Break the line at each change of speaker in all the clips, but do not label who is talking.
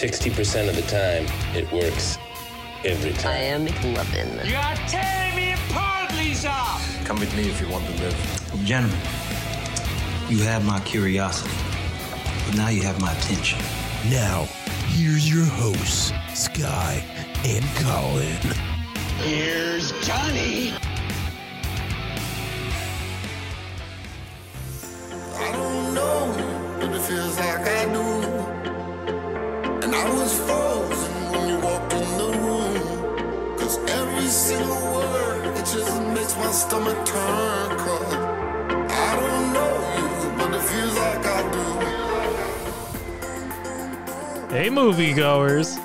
60% of the time, it works every time.
I
time.
am McLovin.
You are tearing me apart, Lisa!
Come with me if you want to live.
Gentlemen, you have my curiosity, but now you have my attention.
Now, here's your hosts, Sky and Colin.
Here's Johnny!
I don't know, but it feels like
Hey, moviegoers.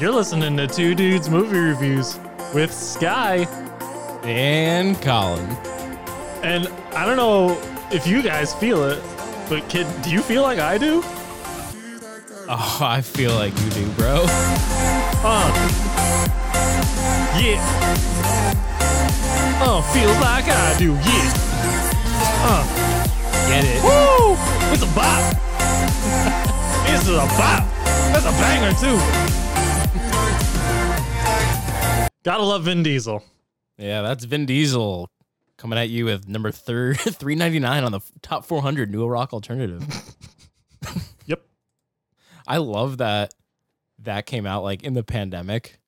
You're listening to Two Dudes Movie Reviews with Sky.
And Colin.
And I don't know if you guys feel it, but kid, do you feel like I do?
Oh, I feel like you do, bro.
Uh. Yeah. Oh, feels like I do. Yeah. Uh.
Get it?
Woo! It's a bop. this is a bop. That's a banger too. Gotta love Vin Diesel.
Yeah, that's Vin Diesel coming at you with number third, three ninety nine on the top four hundred new rock alternative. I love that that came out like in the pandemic.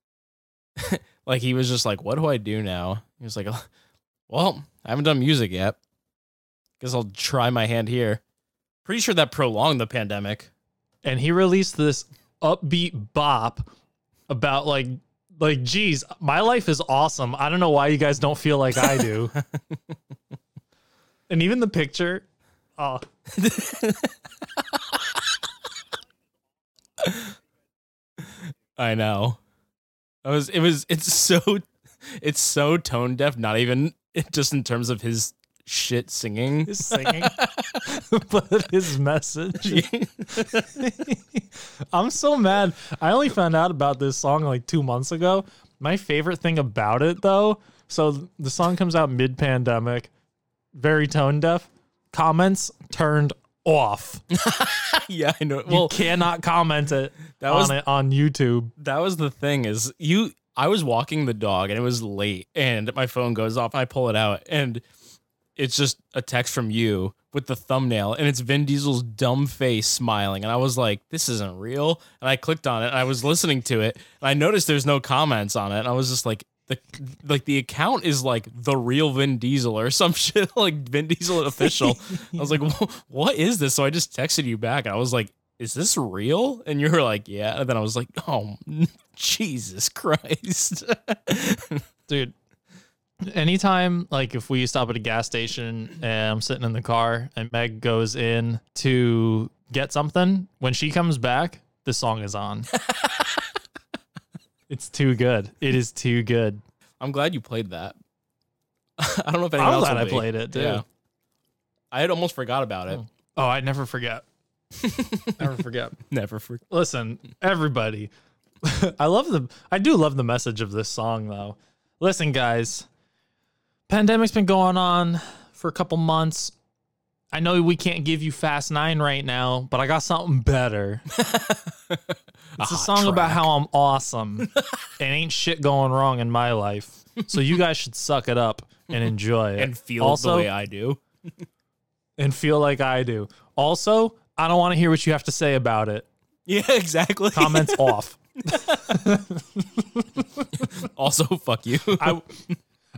like he was just like, "What do I do now?" He was like, "Well, I haven't done music yet. Guess I'll try my hand here." Pretty sure that prolonged the pandemic.
and he released this upbeat bop about like like geez my life is awesome i don't know why you guys don't feel like i do and even the picture oh
I know. It was it was it's so it's so tone deaf, not even just in terms of his shit singing.
his singing? But his message. I'm so mad. I only found out about this song like two months ago. My favorite thing about it though so the song comes out mid-pandemic very tone deaf. Comments turned off
yeah, I know.
you
Well,
cannot comment it
That
on
was-
it on YouTube.
that was the thing is you I was walking the dog and it was late and my phone goes off. I pull it out and it's just a text from you with the thumbnail and it's Vin Diesel's dumb face smiling and I was like, this isn't real. And I clicked on it and I was listening to it and I noticed there's no comments on it and I was just like the like the account is like the real Vin Diesel or some shit like Vin Diesel official. I was like, "Wha- what is this? So I just texted you back and I was like, is this real? And you were like, yeah. And then I was like, oh, Jesus Christ.
Dude, anytime like if we stop at a gas station and I'm sitting in the car and Meg goes in to get something, when she comes back, the song is on. It's too good. It is too good.
I'm glad you played that. I don't know if anyone
I'm
else
glad I
be.
played it too.
I had almost forgot about it.
Oh, I never forget. never forget.
Never forget.
Listen, everybody. I love the I do love the message of this song though. Listen, guys. Pandemic's been going on for a couple months. I know we can't give you Fast 9 right now, but I got something better. It's a ah, song about how I'm awesome and ain't shit going wrong in my life. So you guys should suck it up and enjoy it.
And feel
also,
the way I do.
and feel like I do. Also, I don't want to hear what you have to say about it.
Yeah, exactly.
Comments off.
also, fuck you.
I,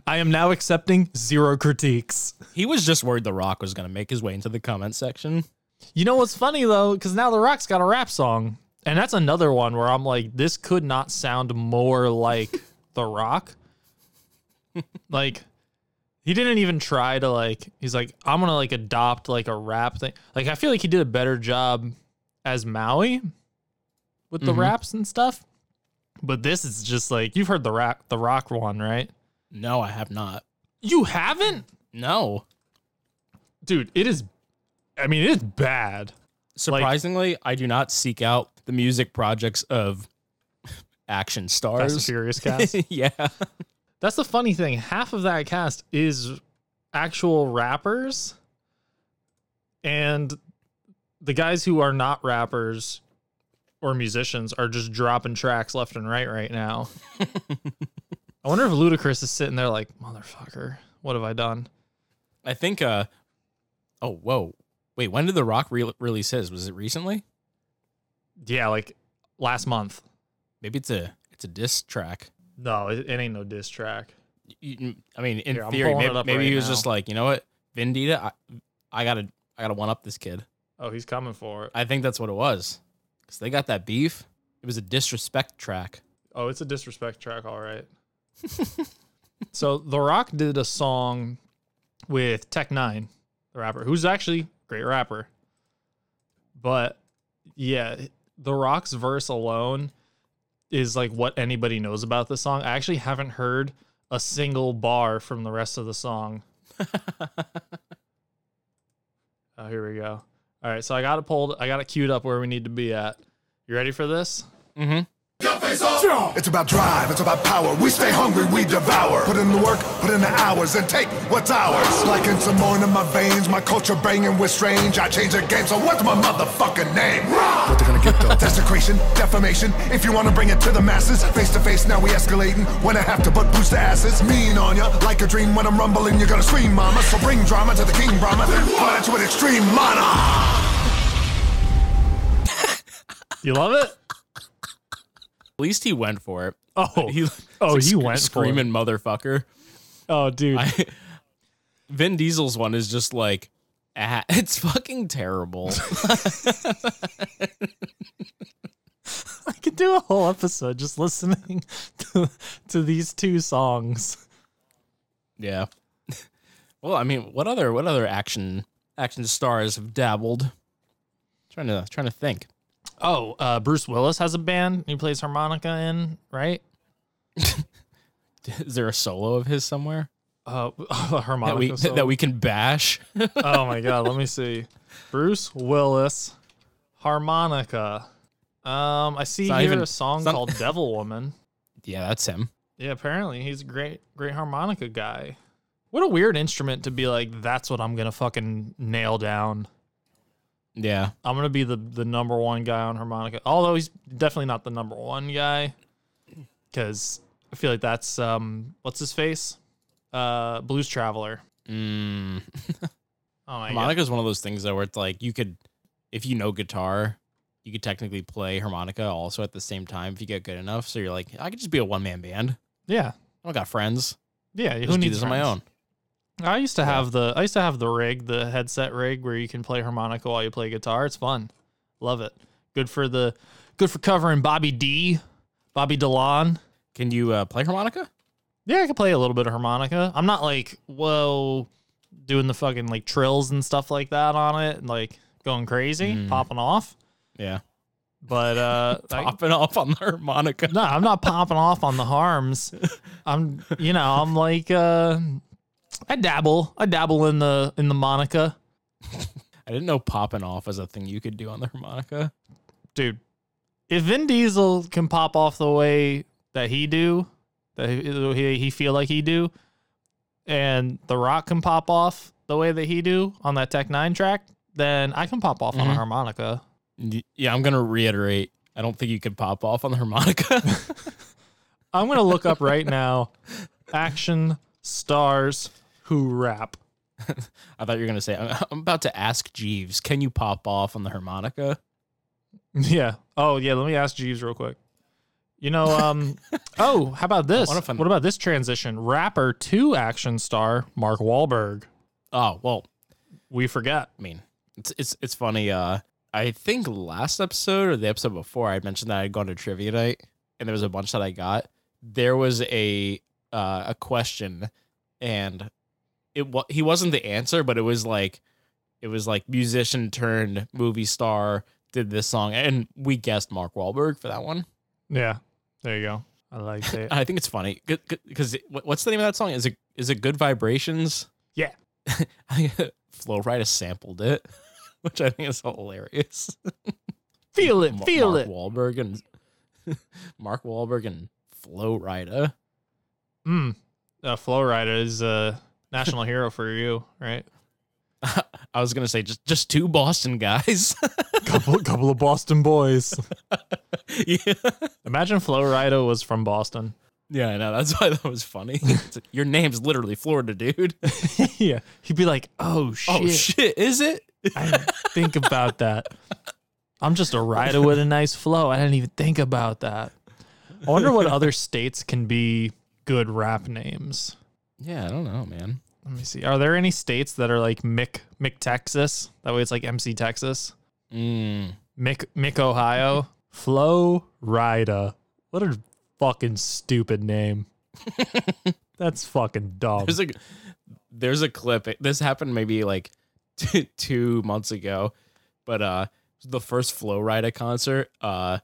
I am now accepting zero critiques.
he was just worried The Rock was going to make his way into the comment section.
You know what's funny though? Because now The Rock's got a rap song. And that's another one where I'm like, this could not sound more like The Rock. like, he didn't even try to like, he's like, I'm gonna like adopt like a rap thing. Like, I feel like he did a better job as Maui. with the
Mhm.
raps and stuff. But this is just like you've heard the rap the rock one, right?
No, I have not.
You haven't?
No.
Dude, it is I mean, it is bad.
Surprisingly, I do not seek out the music projects of action stars.
Fast and Furious cast.
yeah.
That's the funny thing. Half of that cast is actual rappers, and the guys who are not rappers or musicians are just dropping tracks left and right right now. I wonder if Ludacris is sitting there like, motherfucker, what have I done?
I think uh oh whoa. Wait, when did The Rock re- release his? Was it recently?
Yeah, like last month.
Maybe it's a it's a diss track.
No, it, it ain't no diss track.
You- I mean, in
Here,
theory, maybe, maybe
right
he was
now.
just like, you know what, Vin Diesel, I, I gotta, I gotta one up this kid.
Oh, he's coming for it.
I think that's what it was, because they got that beef. It was a disrespect track.
Oh, it's a disrespect track, all right. so The Rock did a song with Tech N9ne, the rapper, who's actually great rapper. But yeah, The Rock's verse alone is like what anybody knows about the song. I actually haven't heard a single bar from the rest of the song. oh, here we go. All right, so I got it pulled. I got it queued up where we need to be at. You ready for this?
Mm-hmm.
It's about drive, it's about power. We stay hungry, we devour. Put in the work, put in the hours, and take what's ours. Like in some more in my veins, my culture banging with strange. I change the game, so what's my motherfucking name? What they gonna get though? Desecration, defamation. If you wanna bring it to the masses, face to face, now we escalating. When I have to butt boost the asses, mean on ya. Like a dream when I'm rumbling, you're gonna scream, mama. So bring drama to the king, Brahma. Come at you with extreme mana.
You love it?
At least he went for it.
Oh,
he,
oh,
like
he
sc-
went
screaming motherfucker.
Oh, dude.
I, Vin Diesel's one is just like, ah, it's fucking terrible.
I could do a whole episode just listening to, to these two songs.
yeah. Well, I mean, what other what other action action stars have dabbled? Trying to trying to think.
Oh, uh, Bruce Willis has a band he plays harmonica in, right?
Is there a solo of his somewhere
Uh, a harmonica.
that we
solo.
that we can bash?
oh my god, let me see. Bruce Willis harmonica. Um, I see
It's not
here
even-
a song
it's not-
called Devil Woman.
yeah, that's him.
Yeah, apparently he's a great, great harmonica guy. What a weird instrument to be like. That's what I'm gonna fucking nail down.
Yeah,
I'm gonna be the the number one guy on harmonica. Although he's definitely not the number one guy, because I feel like that's um what's his face, uh Blues Traveler.
mm.
Oh my
harmonica is one of those things though where it's like you could, if you know guitar, you could technically play harmonica also at the same time if you get good enough. So you're like, I could just be a one man band.
Yeah,
I don't got friends.
yeah. Who
just do
needs
this on my
friends?
own.
I used to have the I used to have the rig, the headset rig, where you can play harmonica while you play guitar. It's fun. Love it. Good for the good for covering Bobby D, Bobby Dylan.
Can you uh, play harmonica?
Yeah, I can play a little bit of harmonica. I'm not like whoa, doing the fucking like trills and stuff like that on it, and like going crazy,
Mm.
popping off.
Yeah,
But uh, I,
popping off on the harmonica.
no, I'm not popping off on the harms. I'm, you know, I'm like, uh, I dabble, I dabble in the in the Monica,
I didn't know popping off was a thing you could do on the harmonica.
dude. If Vin Diesel can pop off the way that he do, that he, he feel like he do, and The Rock can pop off the way that he do on that Tech N9ne track, then I can pop off on a
Mhm.
harmonica.
Yeah, I'm gonna reiterate. I don't think you could pop off on the harmonica.
I'm gonna look up right now, action stars who rap.
I thought you were gonna say I'm about to ask Jeeves, can you pop off on the harmonica?
Yeah. Oh, yeah. Let me ask Jeeves real quick. You know, um, oh, how about this? What about this transition? Rapper to action star Mark Wahlberg.
Oh well,
We forget.
I mean, it's it's it's funny. Uh, I think last episode or the episode before, I mentioned that I had gone to trivia night, and there was a bunch that I got. There was a uh, a question, and it wa- he wasn't the answer, but it was like it was like musician turned movie star did this song, and we guessed Mark Wahlberg for that one.
Yeah, there you go. I like it.
I think it's funny because what's the name of that song? Is it is it Good Vibrations?
Yeah.
I think Flo Rida sampled it, which I think is hilarious.
Feel it, feel
Mark
it.
Wahlberg and Mark Wahlberg and Flo Rida.
Mm. Uh, Flo Rida is a national hero for you, right?
I was gonna say just just two Boston guys.
couple couple of Boston boys.
yeah.
Imagine Flo Rida was from Boston.
Yeah, I know. That's why that was funny. Your name's literally Florida, dude.
yeah, he'd be like, "Oh, oh shit,
Oh shit, is it?
I didn't think about that. I'm just a rider with a nice flow. I didn't even think about that. I wonder what other states can be good rap names.
Yeah, I don't know, man.
Let me see. Are there any states that are like Mick Mick Texas? That way it's like MC Texas.
Mm.
Mick Mick Ohio. Flo Rida. What a fucking stupid name. That's fucking dumb.
There's a there's a clip. This happened maybe like two, two months ago, but uh, the first Flo Rida concert uh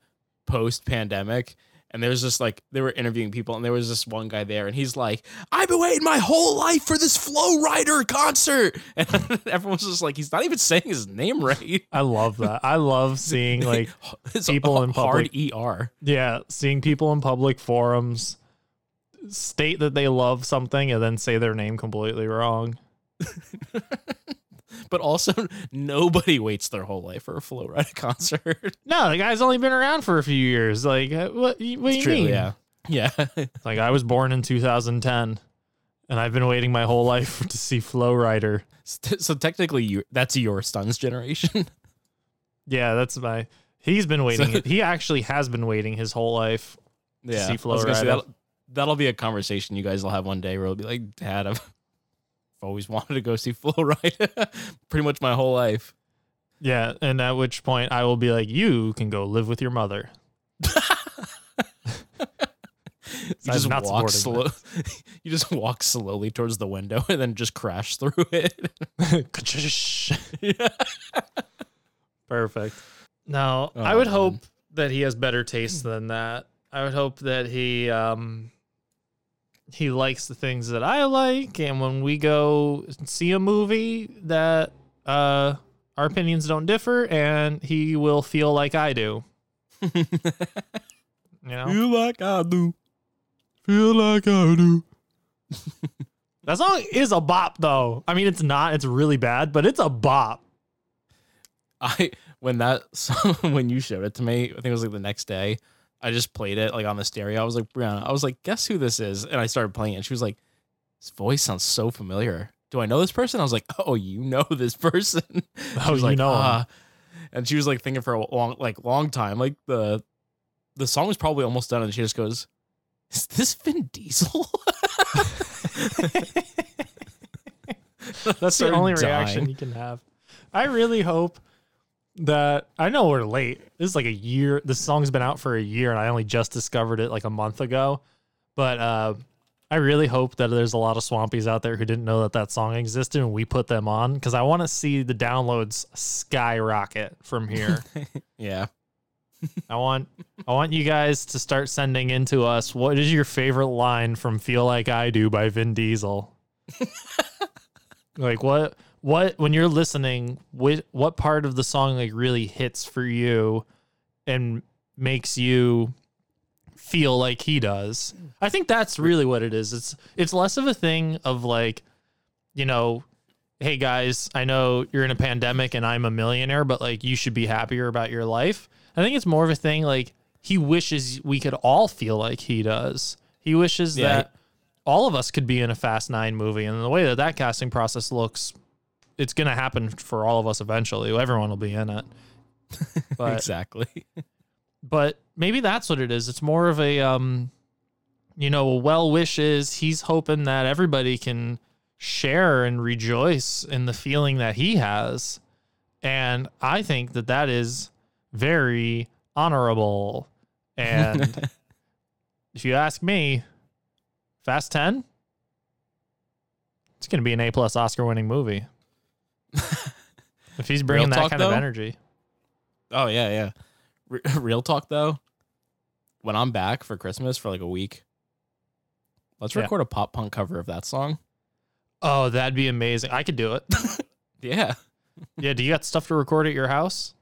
post pandemic. And there was just like they were interviewing people, and there was this one guy there, and he's like, "I've been waiting my whole life for this Flow Rider concert," and everyone's just like, "He's not even saying his name right."
I love that. I love seeing like people in
hard
public.
er.
Yeah, seeing people in public forums state that they love something and then say their name completely wrong.
But also, nobody waits their whole life for a Flo Rida concert.
No, the guy's only been around for a few years. Like, uh, what? What do you
True,
mean?
yeah, yeah.
Like, I was born in 2010, and I've been waiting my whole life to see Flow Rider.
so technically, you that's your son's generation.
Yeah, that's my. He's been waiting.
So-
he actually has been waiting his whole life.
yeah,
see
I Flo
Rida.
that'll, that'll be a conversation you guys will have one day where it'll be like, Dad, I've always wanted to go see Flo Rida, pretty much my whole life.
Yeah, and at which point I will be like, "You can go live with your mother."
You just walk slow. you just walk slowly towards the window and then just crash through it.
yeah. Perfect. Now, I
Oh,
would
man.
hope that he has better taste than that. I would hope that he um he likes the things that I like and when we go see a movie that uh our opinions don't differ and he will feel like I do. you know?
Feel like I do.
Feel like I do. that song is a bop though. I mean it's not, it's really bad, but it's a bop.
I when that song when you showed it to me, I think it was like the next day. I just played it like on the stereo. I was like, Brianna, I was like, guess who this is? And I started playing it. And she was like, This voice sounds so familiar. Do I know this person? I was like, Oh, you know this person. She
Oh,
was like,
know.
"Ah." And she was like thinking for a long, like long time. Like the the song was probably almost done, and she just goes, "Is this Vin Diesel?"
That's the only
dying.
reaction you can have. I really hope that I know we're late. This is like a year. This song's been out for a year, and I only just discovered it like a month ago. But uh, I really hope that there's a lot of swampies out there who didn't know that that song existed, and we put them on because I want to see the downloads skyrocket from here.
yeah.
I want I want you guys to start sending into us what is your favorite line from Feel Like I Do by Vin Diesel. like what what when you're listening, what what part of the song like really hits for you and makes you feel like he does. I think that's really what it is. It's it's less of a thing of like, you know, hey guys, I know you're in a pandemic and I'm a millionaire, but like you should be happier about your life. I think it's more of a thing like he wishes we could all feel like he does. He wishes
Yeah.
that all of us could be in a Fast Nine movie, and the way that that casting process looks, it's gonna happen for all of us eventually. Everyone will be in it. But
exactly.
but maybe that's what it is. It's more of a um you know, well wishes. He's hoping that everybody can share and rejoice in the feeling that he has. And I think that that is very honorable. And if you ask me, Fast 10 it's going to be an A plus Oscar winning movie. If he's bringing
Real
that
talk,
kind of energy.
Oh yeah, yeah. Re- real talk though, when I'm back for Christmas for like a week, let's
Yeah.
record a pop punk cover of that song.
Oh, that'd be amazing. I could do it.
Yeah.
yeah, do you got stuff to record at your house?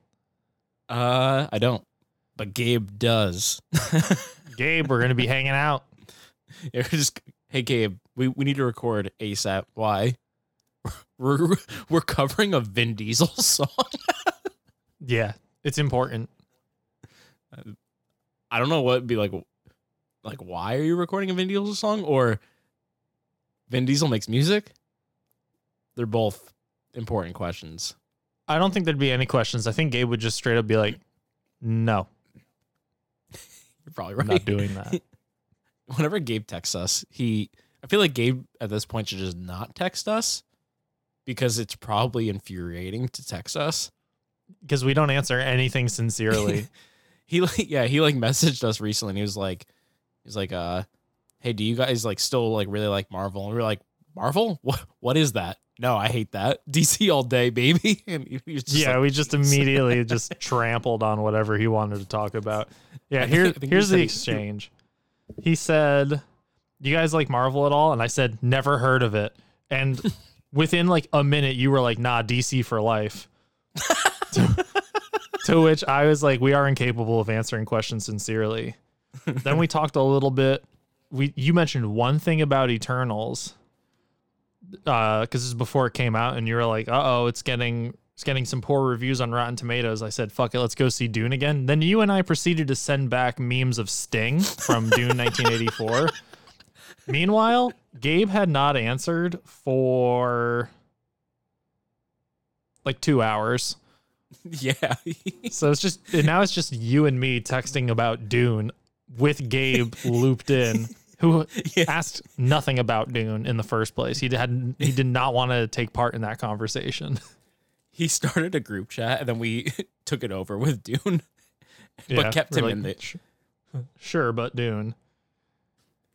Uh, I don't, but Gabe does.
Gabe, we're gonna be hanging out.
Just hey Gabe, we, we need to record ASAP. Why? We're we're covering a Vin Diesel song.
Yeah, it's important.
I don't know what be like like why are you recording a Vin Diesel song or Vin Diesel makes music? They're both important questions.
I don't think there'd be any questions. I think Gabe would just straight up be like, "No,
You're probably
I'm
right.
not doing that."
Whenever Gabe texts us, he I feel like Gabe at this point should just not text us because it's probably infuriating to text us.
Because we don't answer anything sincerely.
he like yeah he like messaged us recently and he was like he's like uh hey do you guys like still like really like marvel and we were like marvel what what is that no i hate that dc all day baby and he was just
yeah,
like-
we just immediately just trampled on whatever he wanted to talk about. Yeah, here
think-
here's
he
the exchange. He said, Do "You guys like Marvel at all?" And I said, "Never heard of it." And within like a minute, you were like, "Nah, DC for life." to, to which I was like, "We are incapable of answering questions sincerely." then we talked a little bit. We you mentioned one thing about Eternals because this is before it came out, and you were like, "Uh oh, it's getting it's getting some poor reviews on Rotten Tomatoes." I said, "Fuck it, let's go see Dune again." Then you and I proceeded to send back memes of Sting from Dune 1984. Meanwhile, Gabe had not answered for like two hours.
yeah
So it's just and now it's just you and me texting about Dune with Gabe looped in, who asked nothing about Dune in the first place. He had he did not want to take part in that conversation.
he started a group chat and then we took it over with dune
Yeah,
but kept him
like,
in
"Sh- Sure, but Dune.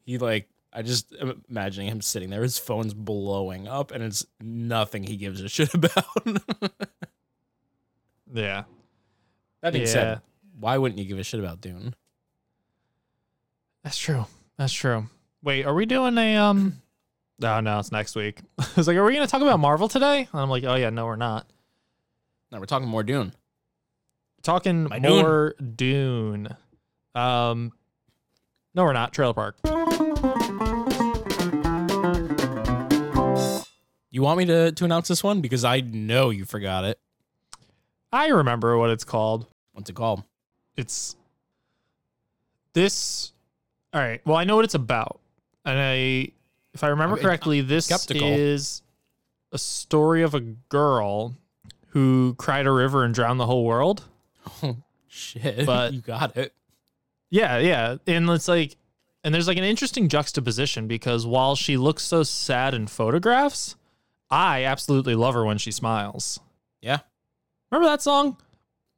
he like i just am imagining him sitting there his phone's blowing up and it's nothing he gives a shit about
Yeah.
that being
Yeah.
said why wouldn't you give a shit about dune
That's true. That's true. Wait, are we doing a um Oh no, it's next week. I was like, are we gonna talk about Marvel today? And I'm like, oh yeah, no, we're not.
no we're talking more dune
Talking
My Dune.
more Dune. Um No, we're not. Trailer Park.
You want me to, to announce this one? Because I know you forgot it.
I remember what it's called.
What's it called?
It's this all right. Well, I know what it's about. And I if I remember correctly, this
skeptical.
is a story of a girl who cried a river and drowned the whole world.
Oh, shit.
But-
you got it.
Yeah, yeah. And it's like and there's like an interesting juxtaposition because while she looks so sad in photographs, I absolutely love her when she smiles.
Yeah.
Remember that song?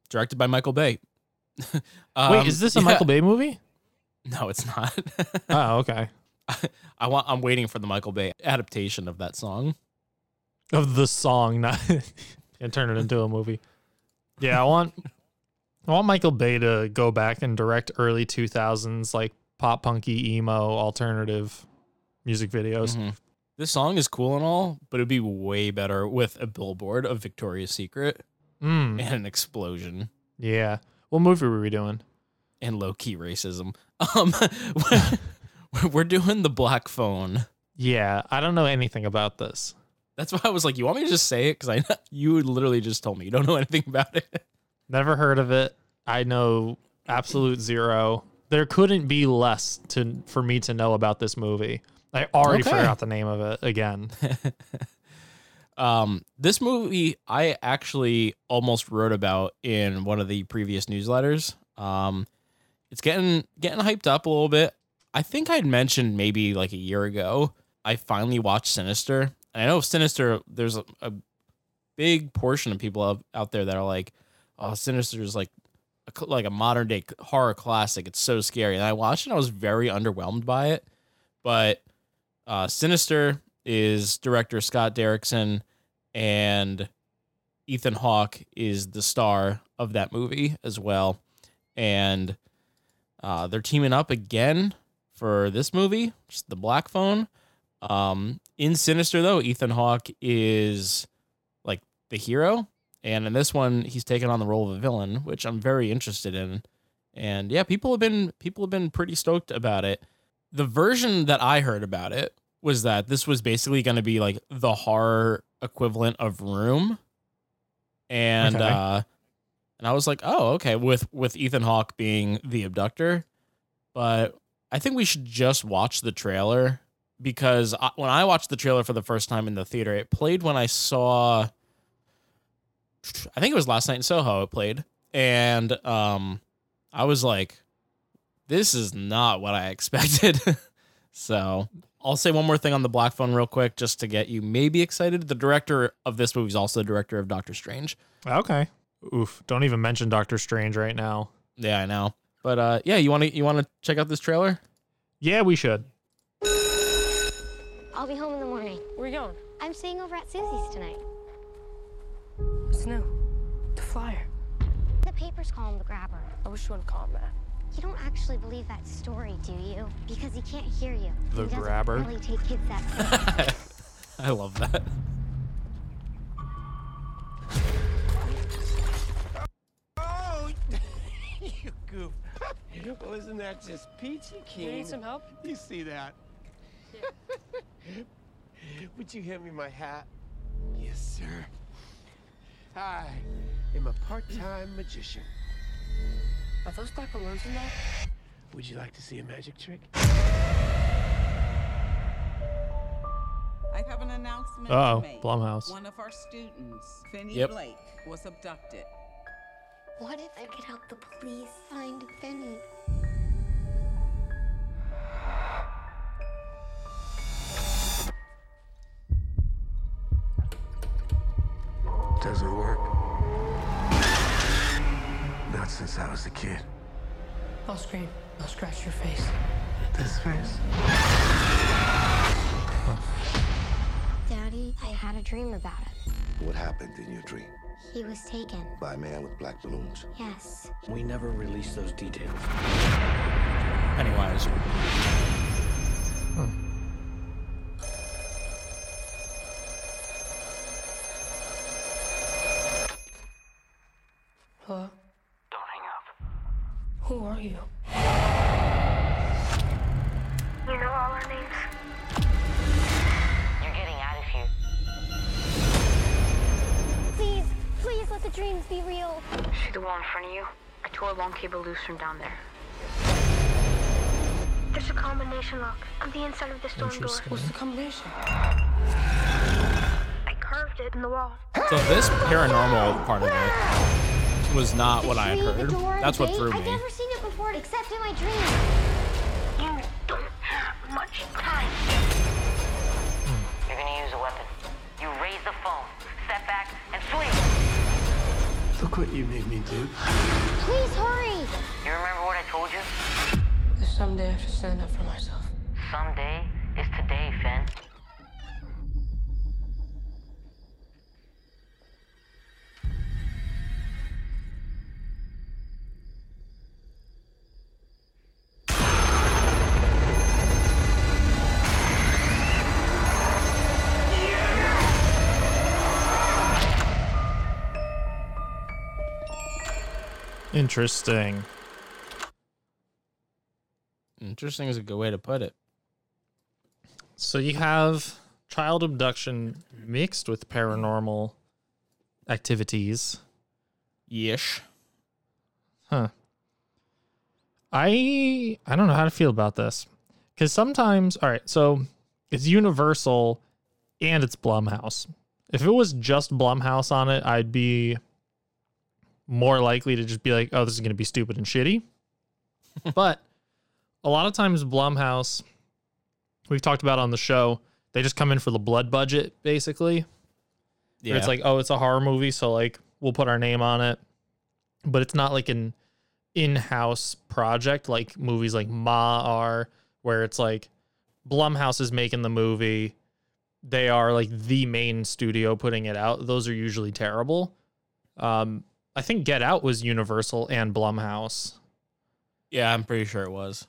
Directed by Michael Bay.
Wait,
Um,
is this a
yeah.
Michael Bay movie?
No, it's not.
Oh, okay.
I want. I'm waiting for the Michael Bay adaptation of that song.
Of the song, not and turn it into a movie. Yeah, I want I want Michael Bay to go back and direct early 2000s like pop punky emo alternative music videos.
Mhm. This song is cool and all, but it'd be way better with a billboard of Victoria's Secret
Mm,
and an explosion
yeah. What movie were we doing?
and low key racism. Um, we're doing the Black Phone.
Yeah, I don't know anything about this.
That's why I was like, you want me to just say it? Because I you literally just told me you don't know anything about it.
Never heard of it. I know absolute zero. There couldn't be less to for me to know about this movie. I already
Okay.
forgot the name of it again.
Um, this movie I actually almost wrote about in one of the previous newsletters. Um, it's getting getting hyped up a little bit. I think I'd mentioned maybe like a year ago. I finally watched Sinister. And I know Sinister. There's a, a big portion of people out, there that are like, "Oh, Sinister is like a, like a modern day horror classic. It's so scary." And I watched it. and I was very underwhelmed by it. But uh, Sinister is director Scott Derrickson, and Ethan Hawke is the star of that movie as well. And uh, they're teaming up again for this movie, just the Black Phone. Um, in Sinister though, Ethan Hawke is like the hero, and in this one, he's taken on the role of a villain, which I'm very interested in. And yeah, people have been people have been pretty stoked about it. The version that I heard about it was that this was basically going to be like the horror equivalent of Room, and
Okay.
uh, and I was like, oh, okay, with with Ethan Hawke being the abductor, but I think we should just watch the trailer because I, when I watched the trailer for the first time in the theater, it played when I saw. I think it was last night in Soho. It played, and um, I was like, "This is not what I expected." so I'll say one more thing on the Black Phone real quick, just to get you maybe excited. The director of this movie is also the director of Doctor Strange.
Okay. Oof. Don't even mention Doctor Strange right now.
Yeah, I know. But uh, yeah, you want to you want to check out this trailer?
Yeah, we should.
I'll be home in the morning.
Where are you going?
I'm staying over at Susie's tonight.
What's new? The flyer.
The papers call him the grabber.
I wish you wouldn't call him that.
You don't actually believe that story, do you? Because he can't hear you.
The
he
grabber?
really take kids that.
I love that.
Oh, you goof. Well, isn't that just peachy keen?
You need some help?
You see that? Would you hand me my hat? Yes, sir. I am a part-time magician.
Are those black balloons in there?
Would you like to see a magic trick?
I have an announcement
Uh-oh,
to make.
Blumhouse.
One of our students, Finney
Yep.
Blake, was abducted.
what if I could help the police find Finney?
Doesn't work. Not since I was a kid.
I'll scream. I'll scratch your face.
This face?
Daddy, I had a dream about it.
What happened in your dream?
He was taken.
By a man with black balloons.
Yes.
We never released those details.
Pennywise.
Long cable loose from down there.
There's a combination lock on the inside of the storm door.
What's the combination?
I carved it in the wall.
So this paranormal part of it was not what I had heard. That's what
gate,
me.
I've never seen it before except in my dreams.
You don't have much time.
You're gonna use a weapon. You raise the phone, step back, and swing.
Look what you made me do.
Please hurry.
You remember what I told you?
There's someday I have to stand up for myself.
Someday is today, Finn.
Interesting.
Interesting is a good way to put it.
So you have child abduction mixed with paranormal activities.
Yesh.
Huh. I I don't know how to feel about this. Cuz sometimes all right, so it's Universal and it's Blumhouse. If it was just Blumhouse on it, I'd be more likely to just be like, "Oh, this is going to be stupid and shitty." but a lot of times Blumhouse we've talked about on the show, they just come in for the blood budget basically. Where It's like, "Oh, it's a horror movie, so like we'll put our name on it." But it's not like an in-house project like movies like Ma are where it's like Blumhouse is making the movie. They are like the main studio putting it out. Those are usually terrible. Um, I think Get Out was Universal and Blumhouse.
Yeah, I'm pretty sure it was.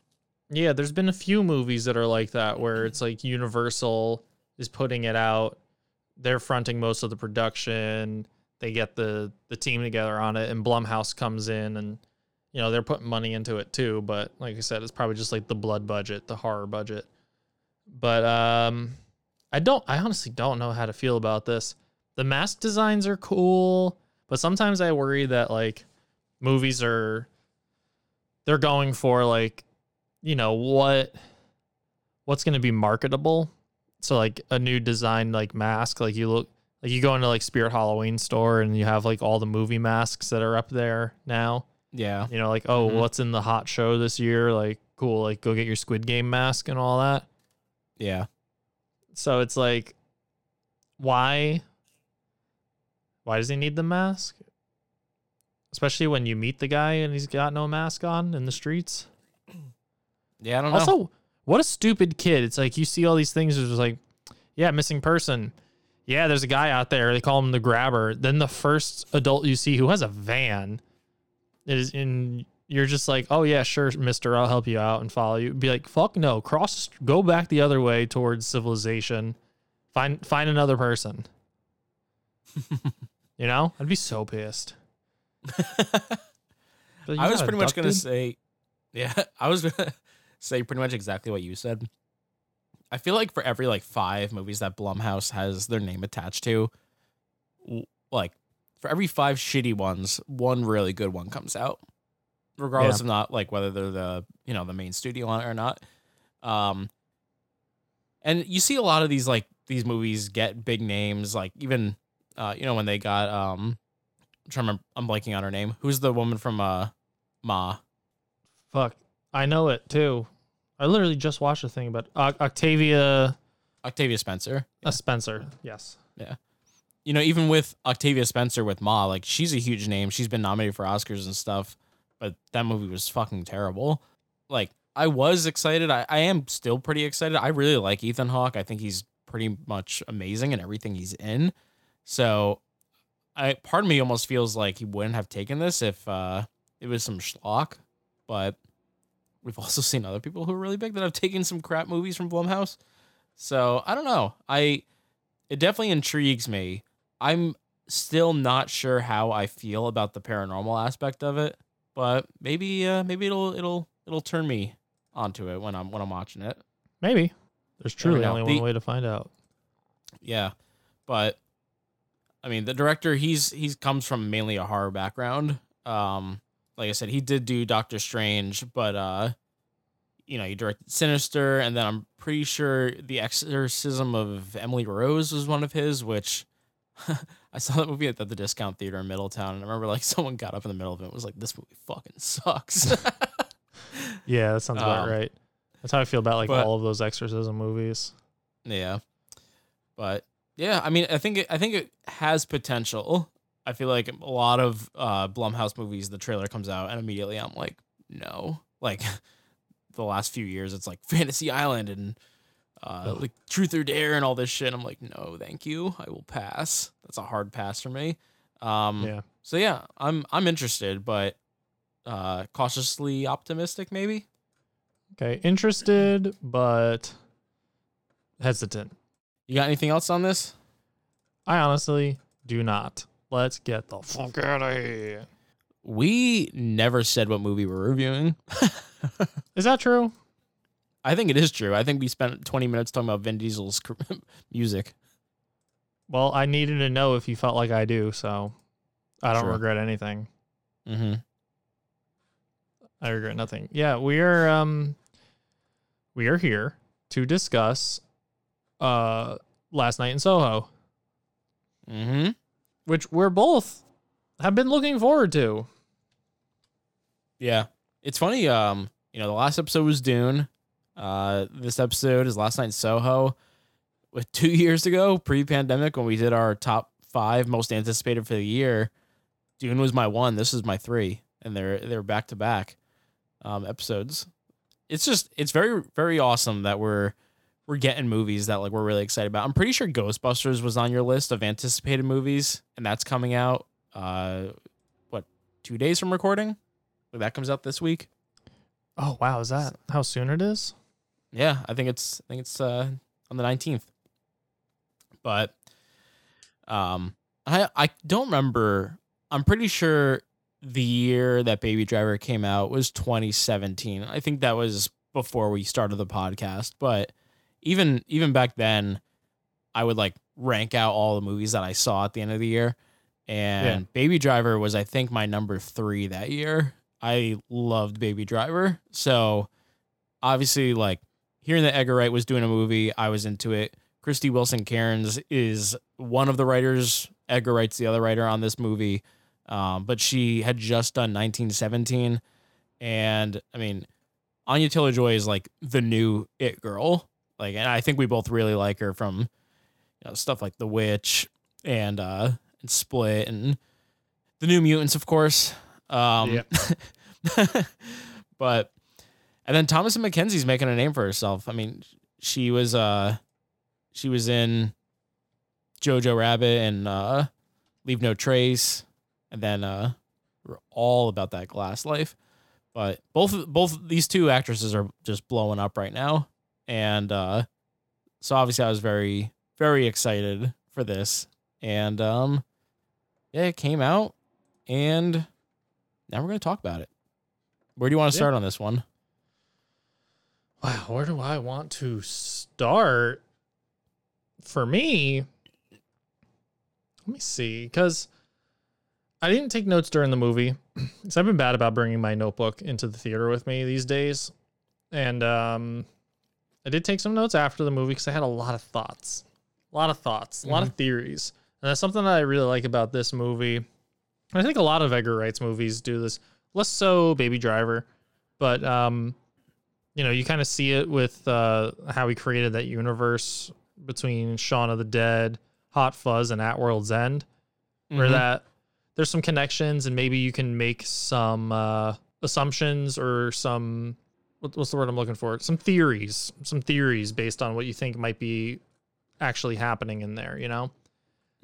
Yeah, there's been a few movies that are like that where it's like Universal is putting it out, they're fronting most of the production, they get the the team together on it, and Blumhouse comes in and you know they're putting money into it too. But like I said, it's probably just like the blood budget, the horror budget. But um, I don't, I honestly don't know how to feel about this. The mask designs are cool, but sometimes I worry that like movies are they're going for like you know what what's going to be marketable so like a new design like mask like you look like you go into like spirit halloween store and you have like all the movie masks that are up there now
Yeah.
you know like oh
Mhm.
what's in the hot show this year like cool like go get your squid game mask and all that
Yeah.
so it's like why why does he need the mask especially when you meet the guy and he's got no mask on in the streets
Yeah, I don't know.
also, what a stupid kid. It's like you see all these things, it's just like, yeah, missing person. Yeah, there's a guy out there. They call him the grabber. Then the first adult you see who has a van is in you're just like, oh yeah, sure, mister, I'll help you out and follow you. Be like, fuck no, cross go back the other way towards civilization. Find find another person. you know? I'd be so pissed. You
I was pretty much gonna say, yeah, I was gonna say pretty much exactly what you said. I feel like for every like five movies that Blumhouse has their name attached to, like for every five shitty ones, one really good one comes out, regardless
Yeah.
of not like whether they're the you know the main studio on it or not. Um, and you see a lot of these like these movies get big names, like even uh you know when they got um, I'm trying to remember, I'm blanking on her name. Who's the woman from uh Ma?
Fuck. I know it too. I literally just watched a thing about Oc- Octavia
Octavia Spencer.
uh, Spencer. Yes.
Yeah. You know, even with Octavia Spencer with Ma, like she's a huge name. She's been nominated for Oscars and stuff, but that movie was fucking terrible. Like I was excited. I, I am still pretty excited. I really like Ethan Hawke. I think he's pretty much amazing in everything he's in. So I part of me almost feels like he wouldn't have taken this if uh it was some schlock, but we've also seen other people who are really big that have taken some crap movies from Blumhouse. So I don't know. I it definitely intrigues me. I'm still not sure how I feel about the paranormal aspect of it, but maybe uh maybe it'll it'll it'll turn me onto it when I'm when I'm watching it.
Maybe. There's truly only one way to find out.
Yeah. But I mean, the director he's he's comes from mainly a horror background. Um like I said, he did do Doctor Strange, but uh you know, he directed Sinister and then I'm pretty sure The Exorcism of Emily Rose was one of his, which I saw that movie at the, the discount theater in Middletown and I remember like someone got up in the middle of it and was like this movie fucking sucks.
Yeah, that sounds about
Um,
right. That's how I feel about like
but-
all of those exorcism movies.
Yeah. But yeah, I mean, I think it, I think it has potential. I feel like a lot of uh Blumhouse movies, the trailer comes out and immediately I'm like, no. Like the last few years, it's like Fantasy Island and uh like Truth or Dare and all this shit. I'm like, no, thank you. I will pass. That's a hard pass for me. Um
Yeah.
so yeah, I'm I'm interested, but uh cautiously optimistic maybe.
Okay, interested but hesitant.
You got anything else on this?
I honestly do not. Let's get the fuck out of here.
We never said what movie we're reviewing.
Is that true?
I think it is true. I think we spent 20 minutes talking about Vin Diesel's music.
Well, I needed to know if you felt like I do, so I don't
Sure.
regret anything.
Mm-hmm.
I regret nothing. Yeah, we are um we are here to discuss uh last night in Soho,
Mm-hmm.
which we're both have been looking forward to.
Yeah. It's funny. Um, you know, the last episode was Dune. Uh, this episode is Last Night in Soho. With two years ago, pre-pandemic, when we did our top five most anticipated for the year, Dune was my one. This is my three, and they're they're back to back um, episodes. It's just it's very very awesome that we're we're getting movies that like we're really excited about. I'm pretty sure Ghostbusters was on your list of anticipated movies, and that's coming out. Uh, what two days from recording. Like that comes out this week.
Oh wow, is that how soon it is?
Yeah, I think it's I think it's uh on the 19th. But um I I don't remember. I'm pretty sure the year that Baby Driver came out was 2017. I think that was before we started the podcast, but even even back then I would like rank out all the movies that I saw at the end of the year and
Yeah.
Baby Driver was I think my number 3 that year. I loved Baby Driver. So obviously like hearing that Edgar Wright was doing a movie, I was into it. Krysty Wilson-Cairns is one of the writers. Edgar Wright's the other writer on this movie. Um, but she had just done 1917. And I mean, Anya Taylor Joy is like the new it girl. Like, and I think we both really like her from you know, stuff like The Witch and uh and Split and the New Mutants, of course. Um but and then Thomasin McKenzie's making a name for herself. I mean, she was uh she was in Jojo Rabbit and uh Leave No Trace and then uh we're all about that glass life. But both both these two actresses are just blowing up right now. And uh so obviously I was very very excited for this. And um yeah, it came out and now we're going to talk about it. Where do you want to
Yeah.
start on this one?
Wow, where do I want to start? For me, let me see, because I didn't take notes during the movie. Because I've been bad about bringing my notebook into the theater with me these days. And um, I did take some notes after the movie because I had a lot of thoughts, a lot of thoughts, a lot of theories. And that's something that I really like about this movie. And I think a lot of Edgar Wright's movies do this, less so Baby Driver, but um, you know, you kind of see it with uh, how he created that universe between Shaun of the Dead, Hot Fuzz, and At World's End, where
Mhm.
that there's some connections and maybe you can make some uh, assumptions or some what, what's the word I'm looking for? Some theories, some theories based on what you think might be actually happening in there. You know.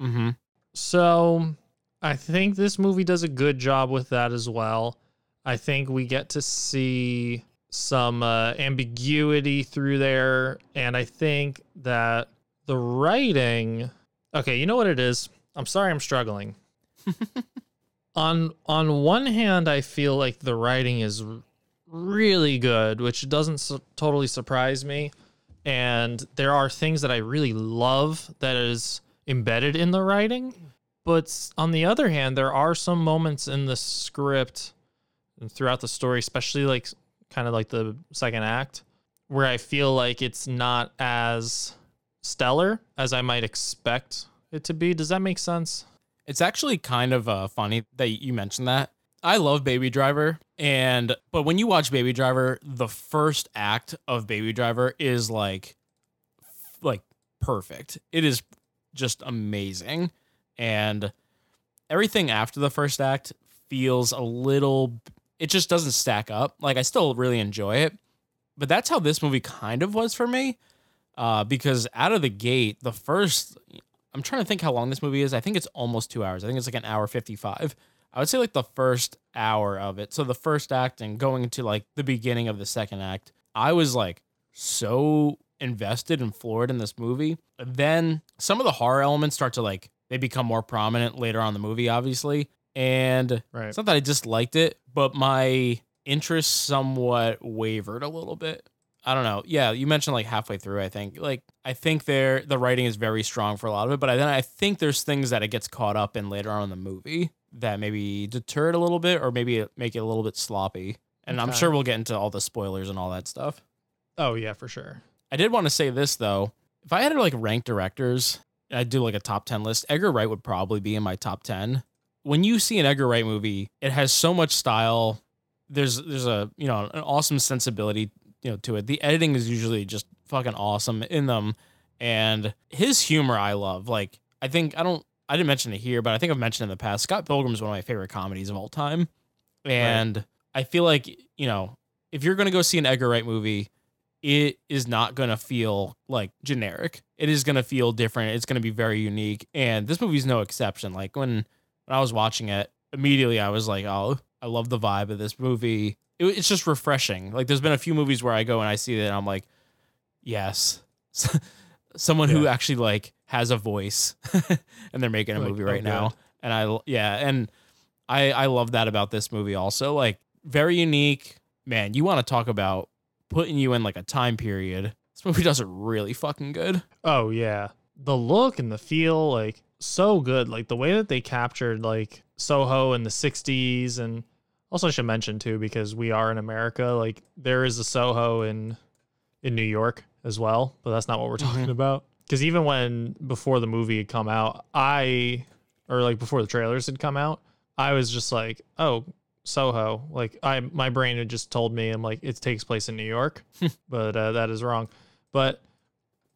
Mm-hmm.
So I think this movie does a good job with that as well. I think we get to see some uh, ambiguity through there. And I think that the writing. Okay, you know what it is? I'm sorry I'm struggling. on on one hand, I feel like the writing is really good, which doesn't su- totally surprise me. And there are things that I really love that is embedded in the writing. But on the other hand, there are some moments in the script and throughout the story, especially like kind of like the second act, where I feel like it's not as stellar as I might expect it to be. Does that make sense?
It's actually kind of uh, funny that you mentioned that. I love Baby Driver, and but when you watch Baby Driver, the first act of Baby Driver is like, like perfect. It is just amazing, and everything after the first act feels a little. It just doesn't stack up. Like I still really enjoy it, but that's how this movie kind of was for me. Uh, because out of the gate, the first I'm trying to think how long this movie is. I think it's almost two hours. I think it's like an hour 55. I would say like the first hour of it. So the first act and going into like the beginning of the second act, I was like so invested and floored in this movie. Then some of the horror elements start to like, they become more prominent later on in the movie, obviously. And
Right.
it's not that I disliked it, but my interest somewhat wavered a little bit. I don't know. Yeah, you mentioned like halfway through. I think like I think there the writing is very strong for a lot of it, but I, then I think there's things that it gets caught up in later on in the movie that maybe deter it a little bit or maybe make it a little bit sloppy. And I'm sure we'll get into all the spoilers and all that stuff.
Oh yeah, for sure.
I did want to say this though. If I had to like rank directors, I'd do like a top 10 list. Edgar Wright would probably be in my top 10. When you see an Edgar Wright movie, it has so much style. There's there's a, you know, an awesome sensibility, you know, to it. The editing is usually just fucking awesome in them and his humor I love. Like I think I don't I didn't mention it here, but I think I've mentioned in the past. Scott Pilgrim is one of my favorite comedies of all time. And I feel like, you know, if you're going to go see an Edgar Wright movie, it is not going to feel like generic. It is going to feel different. It's going to be very unique. And this movie's no exception. Like when when I was watching it, immediately I was like, oh, I love the vibe of this movie. It, it's just refreshing. Like there's been a few movies where I go and I see that and I'm like, yes, someone who actually like has a voice, and they're making a
Like,
movie
oh,
right now.
good.
And I yeah, and I I love that about this movie also. Like very unique. Man, you want to talk about putting you in like a time period. This movie does it really fucking good.
Oh yeah. The look and the feel like so good. Like the way that they captured like Soho in the 60s and also I should mention too because we are in America like there is a Soho in in New York as well, but that's not what we're mm-hmm. talking about. Cuz even when before the movie had come out, I or like before the trailers had come out, I was just like, "Oh, Soho." Like I my brain had just told me I'm like it takes place in New York, but uh, that is wrong. But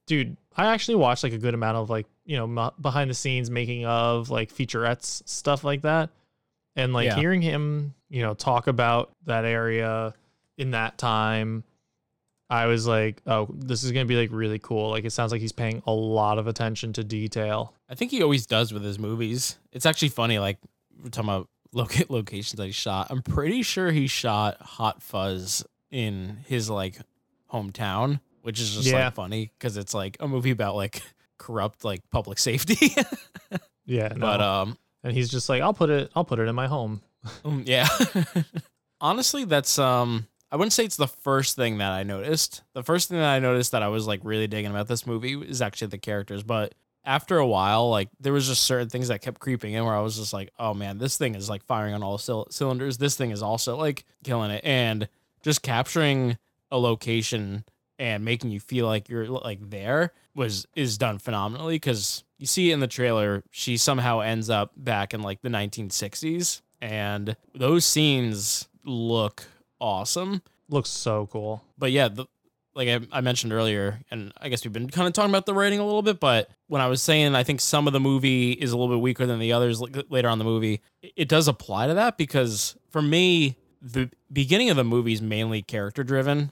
dude, I actually watched like a good amount of like, you know, m- behind the scenes making of like featurettes, stuff like that. And like
Yeah.
hearing him, you know, talk about that area in that time, I was like, oh, this is going to be like really cool. Like it sounds like he's paying a lot of attention to detail.
I think he always does with his movies. It's actually funny. Like we're talking about loca- locations that he shot. I'm pretty sure he shot Hot Fuzz in his like hometown, which is just
Yeah.
like funny because it's like a movie about like corrupt like public safety.
Yeah.
but um,
and he's just like, I'll put it, I'll put it in my home.
um, yeah. Honestly, that's um. I wouldn't say it's the first thing that I noticed. The first thing that I noticed that I was like really digging about this movie is actually the characters. But after a while, like there was just certain things that kept creeping in where I was just like, oh man, this thing is like firing on all cyl- cylinders. This thing is also like killing it. And just capturing a location and making you feel like you're like there was is done phenomenally because you see in the trailer she somehow ends up back in like the 1960s and those scenes look awesome
Looks so cool.
but yeah the, like I, I mentioned earlier and i guess we've been kind of talking about the writing a little bit but when i was saying i think some of the movie is a little bit weaker than the others later on the movie it- it does apply to that because for me the beginning of the movie is mainly character driven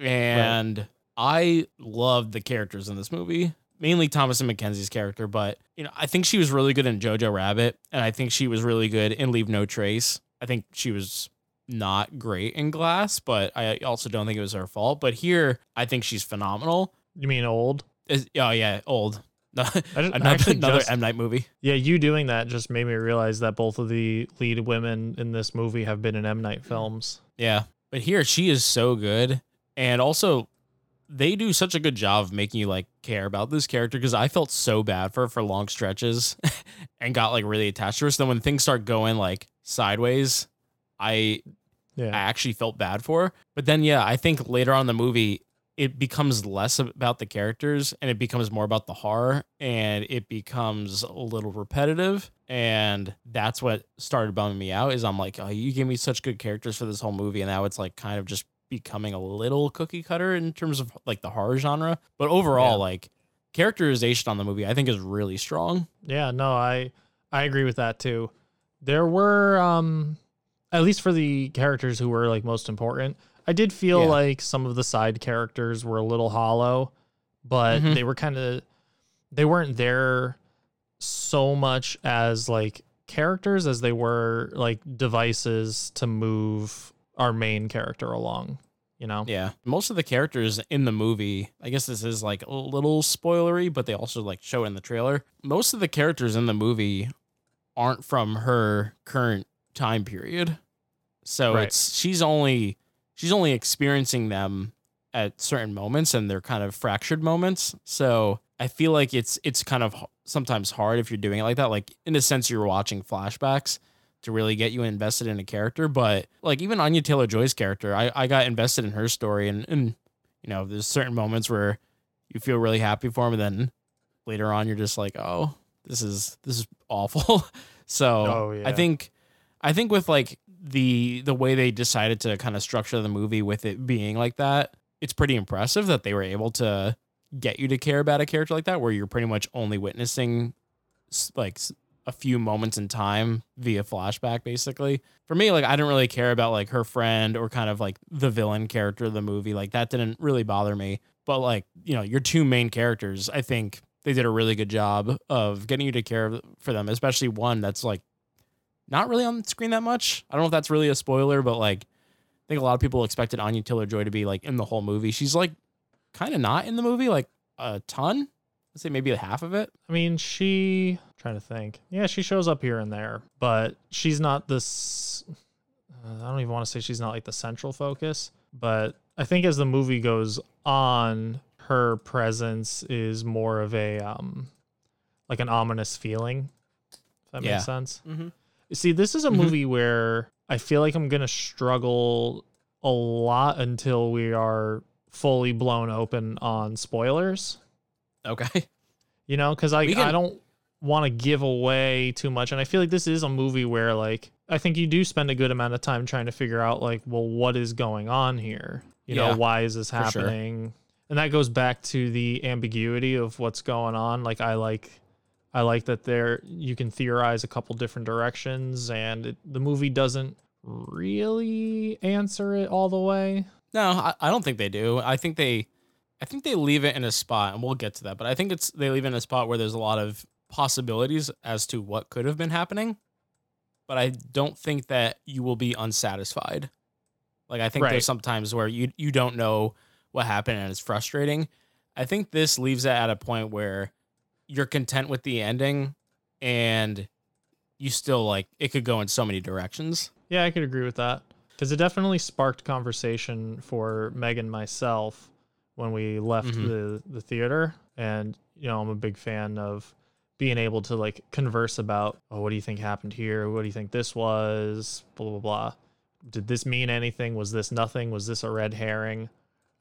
and I loved the characters in this movie. Mainly Thomasin McKenzie's character, but you know, I think she was really good in Jojo Rabbit, and I think she was really good in Leave No Trace. I think she was not great in Glass, but I also don't think it was her fault. But here, I think she's phenomenal.
You mean old?
Is- oh yeah, old. another another
just-
M Night movie.
Yeah, you doing that just made me realize that both of the lead women in this movie have been in M Night films.
Yeah. But here she is so good. And also they do such a good job of making you like care about this character because I felt so bad for her for long stretches and got like really attached to her. So then when things start going like sideways, I
Yeah.
I actually felt bad for. But then yeah, I think later on in the movie it becomes less about the characters and it becomes more about the horror and it becomes a little repetitive and that's what started bumming me out is I'm like, "Oh, you gave me such good characters for this whole movie and now it's like kind of just becoming a little cookie cutter in terms of like the horror genre." But overall,
Yeah.
like characterization on the movie I think is really strong.
Yeah, no, I I agree with that too. There were um at least for the characters who were like most important, I did feel
Yeah.
like some of the side characters were a little hollow, but
Mhm.
they were kind of they weren't there so much as like characters as they were like devices to move our main character along, you know?
Yeah. Most of the characters in the movie, I guess this is like a little spoilery, but they also like show in the trailer. Most of the characters in the movie aren't from her current time period. So
Right.
it's she's only she's only experiencing them at certain moments and they're kind of fractured moments. So I feel like it's it's kind of sometimes hard if you're doing it like that. Like in a sense you're watching flashbacks to really get you invested in a character. But like even Anya Taylor Joy's character, I, I got invested in her story and, and you know, there's certain moments where you feel really happy for him and then later on you're just like, Oh, this is this is awful. so
Oh, yeah.
I think I think with like the the way they decided to kind of structure the movie with it being like that, it's pretty impressive that they were able to get you to care about a character like that where you're pretty much only witnessing like a few moments in time via flashback basically. For me like I didn't really care about like her friend or kind of like the villain character of the movie. Like that didn't really bother me. But like, you know, your two main characters, I think they did a really good job of getting you to care for them, especially one that's like not really on screen that much. I don't know if that's really a spoiler, but like I think a lot of people expected Anya Taylor Joy to be like in the whole movie. She's like kind of not in the movie, like a ton. Let's say maybe half of it.
I mean, she trying to think. Yeah, she shows up here and there, but she's not this. Uh, I don't even want to say she's not like the central focus, but I think as the movie goes on, her presence is more of a um, like an ominous feeling. If that
Yeah.
makes sense.
Mhm.
See, this is a
Mhm.
movie where I feel like I'm gonna struggle a lot until we are fully blown open on spoilers.
Okay.
You know, because I
We
I don't want to give away too much, and I feel like this is a movie where like I think you do spend a good amount of time trying to figure out like, well, what is going on here? You know, why is this
for sure.
happening? And that goes back to the ambiguity of what's going on. Like I like I like that there you can theorize a couple different directions, and it, the movie doesn't really answer it all the way.
No, I, I don't think they do. I think they I think they leave it in a spot and we'll get to that, but I think it's they leave it in a spot where there's a lot of possibilities as to what could have been happening. But I don't think that you will be unsatisfied. Like I think
Right.
there's sometimes where you you don't know what happened and it's frustrating. I think this leaves it at a point where you're content with the ending and you still like it could go in so many directions.
Yeah, I could agree with that. Because it definitely sparked conversation for Meg and myself when we left
Mhm.
the the theater, and you know I'm a big fan of being able to like converse about oh what do you think happened here? What do you think this was? Blah blah blah. Did this mean anything? Was this nothing? Was this a red herring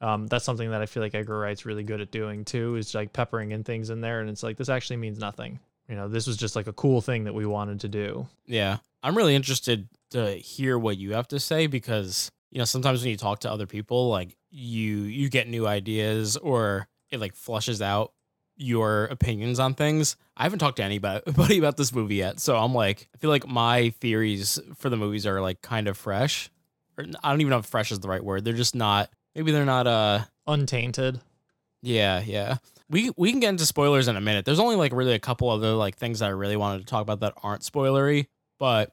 um, that's something that I feel like Edgar Wright's really good at doing too is like peppering in things in there and it's like this actually means nothing you know this was just like a cool thing that we wanted to do
Yeah. I'm really interested to hear what you have to say because, you know, sometimes when you talk to other people, like you you get new ideas or it like flushes out your opinions on things. I haven't talked to anybody about this movie yet. So I'm like, I feel like my theories for the movies are like kind of fresh. I don't even know if fresh is the right word. They're just not maybe they're not uh
untainted
yeah, yeah. We we can get into spoilers in a minute. There's only like really a couple other like things that I really wanted to talk about that aren't spoilery, but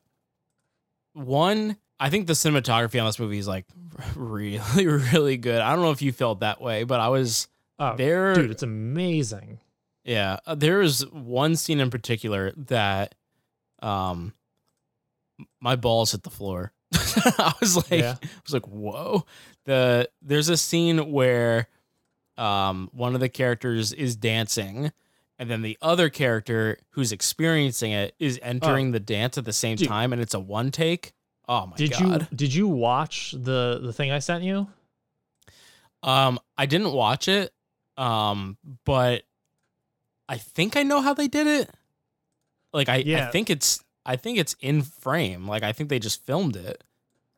one, I think the cinematography on this movie is like really really good. I don't know if you felt that way, but I was
oh
there
dude it's amazing
yeah, uh, there is one scene in particular that um my balls hit the floor. I was like
Yeah.
I was like, "Whoa." The there's a scene where um one of the characters is dancing and then the other character who's experiencing it is entering the dance at the same
Oh. Dude.
time and it's a one take. Oh my
did
god.
you did you watch the the thing I sent you?
Um, I didn't watch it, um, but I think I know how they did it. Like I, I
Yeah.
think it's I think it's in frame. Like I think they just filmed it.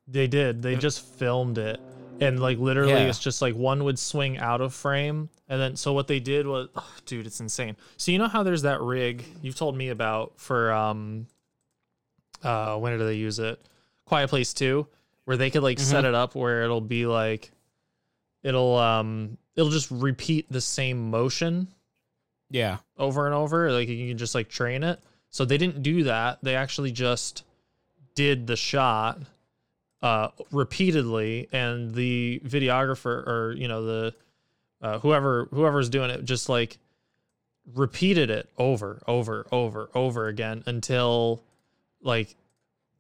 They did. They just filmed it. And like literally
Yeah.
it's just like one would swing out of frame and then so what they did was oh, dude, it's insane. So you know how there's that rig you've told me about for um uh when did they use it? Quiet Place 2 where they could like set
Mhm.
it up where it'll be like it'll um it'll just repeat the same motion
Yeah.
over and over. Like you can just like train it. So they didn't do that. They actually just did the shot uh repeatedly and the videographer or you know the uh, whoever whoever's doing it just like repeated it over over over over again until like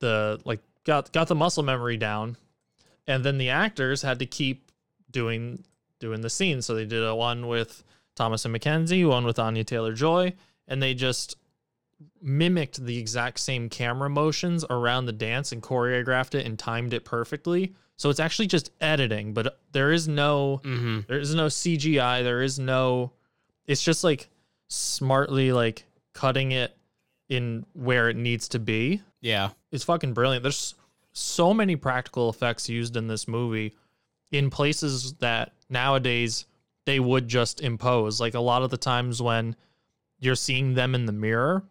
the like got got the muscle memory down and then the actors had to keep doing doing the scene. So they did a one with Thomasin McKenzie one with Anya Taylor Joy and they just mimicked the exact same camera motions around the dance and choreographed it and timed it perfectly so it's actually just editing but there is no
Mhm.
there is no CGI there is no it's just like smartly like cutting it in where it needs to be
Yeah.
it's fucking brilliant. There's so many practical effects used in this movie in places that nowadays they would just impose. Like a lot of the times when you're seeing them in the mirror,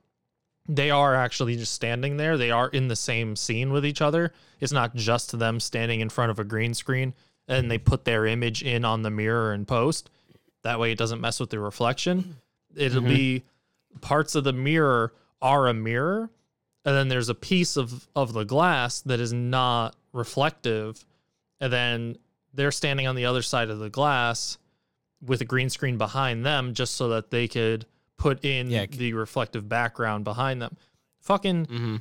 they are actually just standing there. They are in the same scene with each other. It's not just them standing in front of a green screen and they put their image in on the mirror and post. That way it doesn't mess with the reflection. It'll
Mhm.
be parts of the mirror are a mirror and then there's a piece of of the glass that is not reflective, and then they're standing on the other side of the glass with a green screen behind them just so that they could put in the reflective background behind them. Fucking mm-hmm.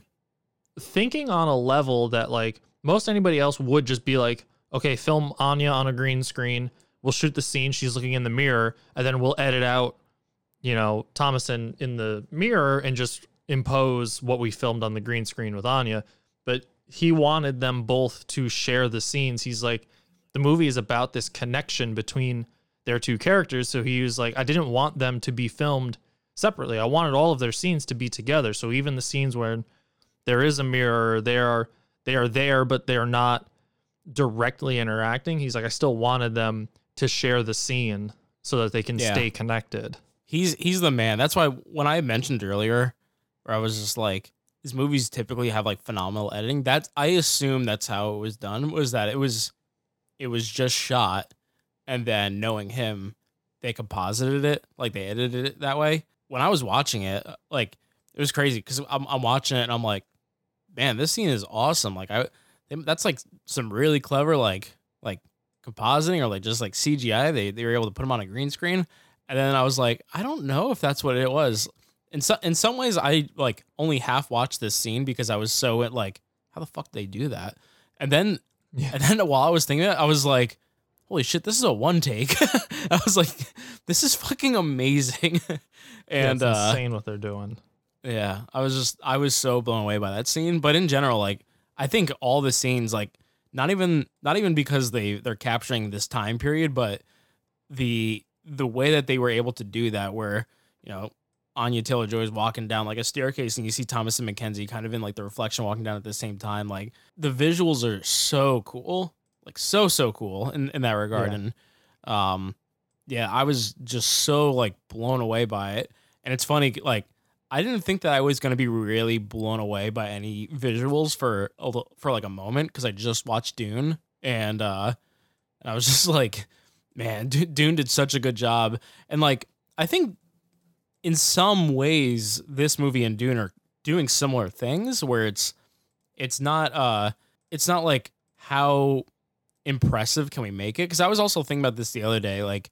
thinking on a level that like most anybody else would just be like, okay, film Anya on a green screen. We'll shoot the scene. She's looking in the mirror, and then we'll edit out, you know, Thomasin in the mirror and just impose what we filmed on the green screen with Anya. But he wanted them both to share the scenes. He's like, the movie is about this connection between their two characters. So he was like, I didn't want them to be filmed separately. I wanted all of their scenes to be together. So even the scenes where there is a mirror, they are they are there, but they're not directly interacting. He's like, I still wanted them to share the scene so that they can
Yeah.
stay connected.
He's he's the man. That's why when I mentioned earlier, where I was just like, these movies typically have like phenomenal editing. That's I assume that's how it was done. Was that it was it was just shot, and then knowing him, they composited it like they edited it that way. When I was watching it, uh, like it was crazy because I'm I'm watching it and I'm like, man, this scene is awesome. Like I, that's like some really clever like like compositing or like just like CGI. They they were able to put them on a green screen, and then I was like, I don't know if that's what it was. In some in some ways, I like only half watched this scene because I was so at like, how the fuck did they do that? And then yeah. and then while I was thinking it, I was like, holy shit, this is a one take. I was like, this is fucking amazing. and
yeah,
uh,
insane what they're doing.
yeah, I was just I was so blown away by that scene. But in general, like I think all the scenes, like not even not even because they they're capturing this time period, but the the way that they were able to do that, where you know Anya Taylor Joy is walking down like a staircase, and you see Thomasin McKenzie kind of in like the reflection walking down at the same time. Like the visuals are so cool, like so so cool in in that regard,
Yeah.
and um yeah, I was just so like blown away by it. And it's funny, like I didn't think that I was gonna be really blown away by any visuals for for like a moment because I just watched Dune and uh and I was just like, man, Du- Dune did such a good job. And like I think in some ways this movie and Dune are doing similar things where it's it's not uh it's not like how impressive can we make it because I was also thinking about this the other day like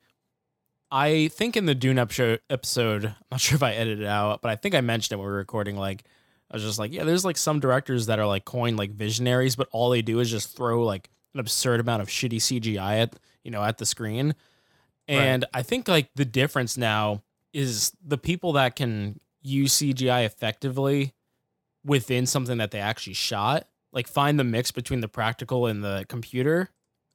I think in the Dune episode, episode, I'm not sure if I edited it out, but I think I mentioned it when we were recording. Like, I was just like, yeah, there's like some directors that are like coined like visionaries, but all they do is just throw like an absurd amount of shitty CGI at you know at the screen. And I think like the difference now is the people that can use CGI effectively within something that they actually shot, like find the mix between the practical and the computer.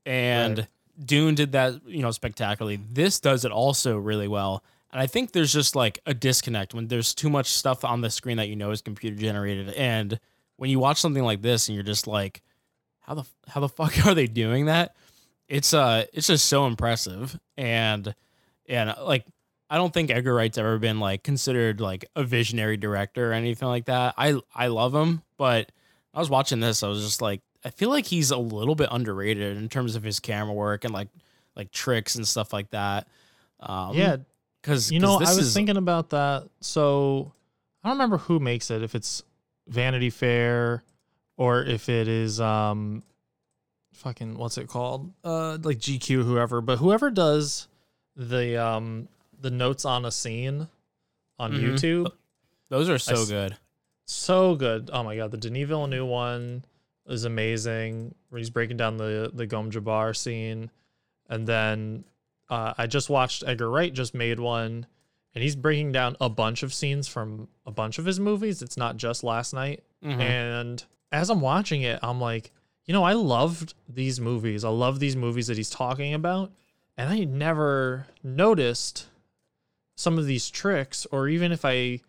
And
Right.
Dune did that, you know, spectacularly. This does it also really well. And I think there's just like a disconnect when there's too much stuff on the screen that you know is computer generated. And when you watch something like this and you're just like, how the how the fuck are they doing that? It's uh it's just so impressive. And and like I don't think Edgar Wright's ever been like considered like a visionary director or anything like that. I I love him, but I was watching this, I was just like, I feel like he's a little bit underrated in terms of his camera work and like like tricks and stuff like that. Um,
yeah,
because
you know, I was
is,
thinking about that. So I don't remember who makes it. If it's Vanity Fair or if it is um, fucking what's it called? Uh, like GQ, whoever. But whoever does the um the notes on a scene on
Mhm.
YouTube,
those are so
s-
good.
so good. Oh my god, the Denis Villeneuve one is amazing. Where he's breaking down the the Gom Jabbar scene, and then uh, I just watched Edgar Wright just made one, and he's breaking down a bunch of scenes from a bunch of his movies. It's not just Last Night.
Mhm.
And as I'm watching it, I'm like, you know, I loved these movies. I love these movies that he's talking about, and I never noticed some of these tricks, or even if I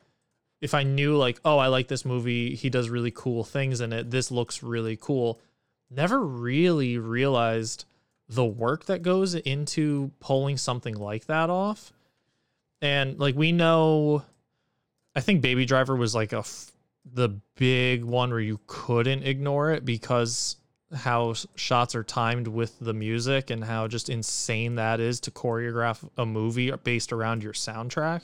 if I knew like, oh, I like this movie, he does really cool things in it. This looks really cool. Never really realized the work that goes into pulling something like that off. And like we know I think Baby Driver was like a f- the big one where you couldn't ignore it because how shots are timed with the music and how just insane that is to choreograph a movie based around your soundtrack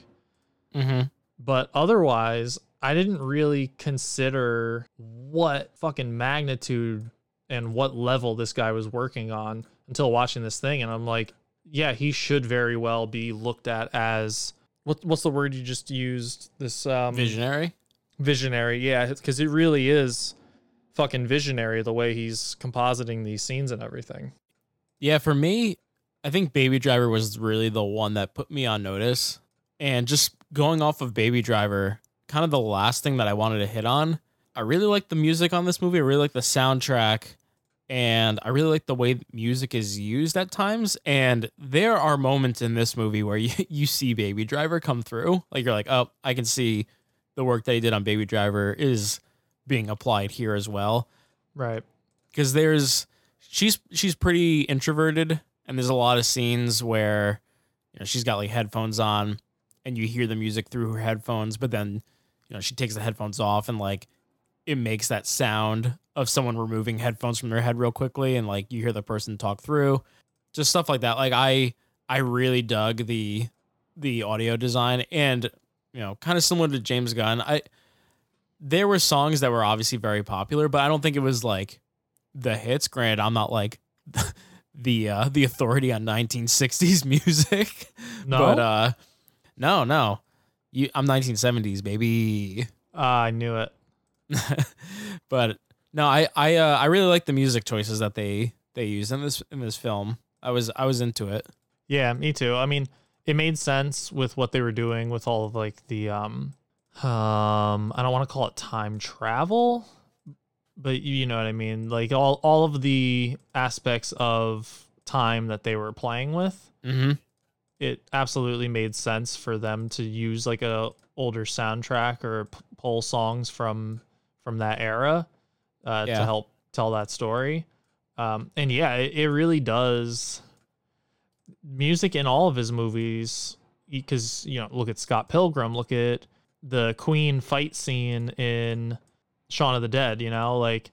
Mm-hmm.
But otherwise I didn't really consider what fucking magnitude and what level this guy was working on until watching this thing and I'm like, yeah, he should very well be looked at as what what's the word you just used? This um
Visionary.
visionary yeah because it really is fucking visionary the way he's compositing these scenes and everything
Yeah, for me, I think Baby Driver was really the one that put me on notice. And just going off of Baby Driver, kind of the last thing that I wanted to hit on, I really like the music on this movie. I really like the soundtrack. And I really like the way music is used at times. And there are moments in this movie where you, you see Baby Driver come through. Like you're like, oh, I can see the work that he did on Baby Driver is being applied here as well
right
because there's she's she's pretty introverted and there's a lot of scenes where you know she's got like headphones on and you hear the music through her headphones but then you know she takes the headphones off and like it makes that sound of someone removing headphones from their head real quickly and like you hear the person talk through just stuff like that like i i really dug the the audio design and you know kind of similar to james gunn i there were songs that were obviously very popular, but I don't think it was like the hits. Granted, I'm not like the uh, the authority on 1960s music.
No?
but uh, no, no, you, I'm 1970s baby.
Ah, i knew it
but no, I I uh, I really like the music choices that they they use in this in this film. I was I was into it.
yeah me too i mean it made sense with what they were doing with all of like the um um i don't want to call it time travel but you you know what i mean like all all of the aspects of time that they were playing with
Mm-hmm.
It absolutely made sense for them to use like a older soundtrack or p- pull songs from from that era uh, to help tell that story. Um, and yeah, it, it really does. Music in all of his movies, because you know, look at Scott Pilgrim, look at the Queen fight scene in Shaun of the Dead. You know, like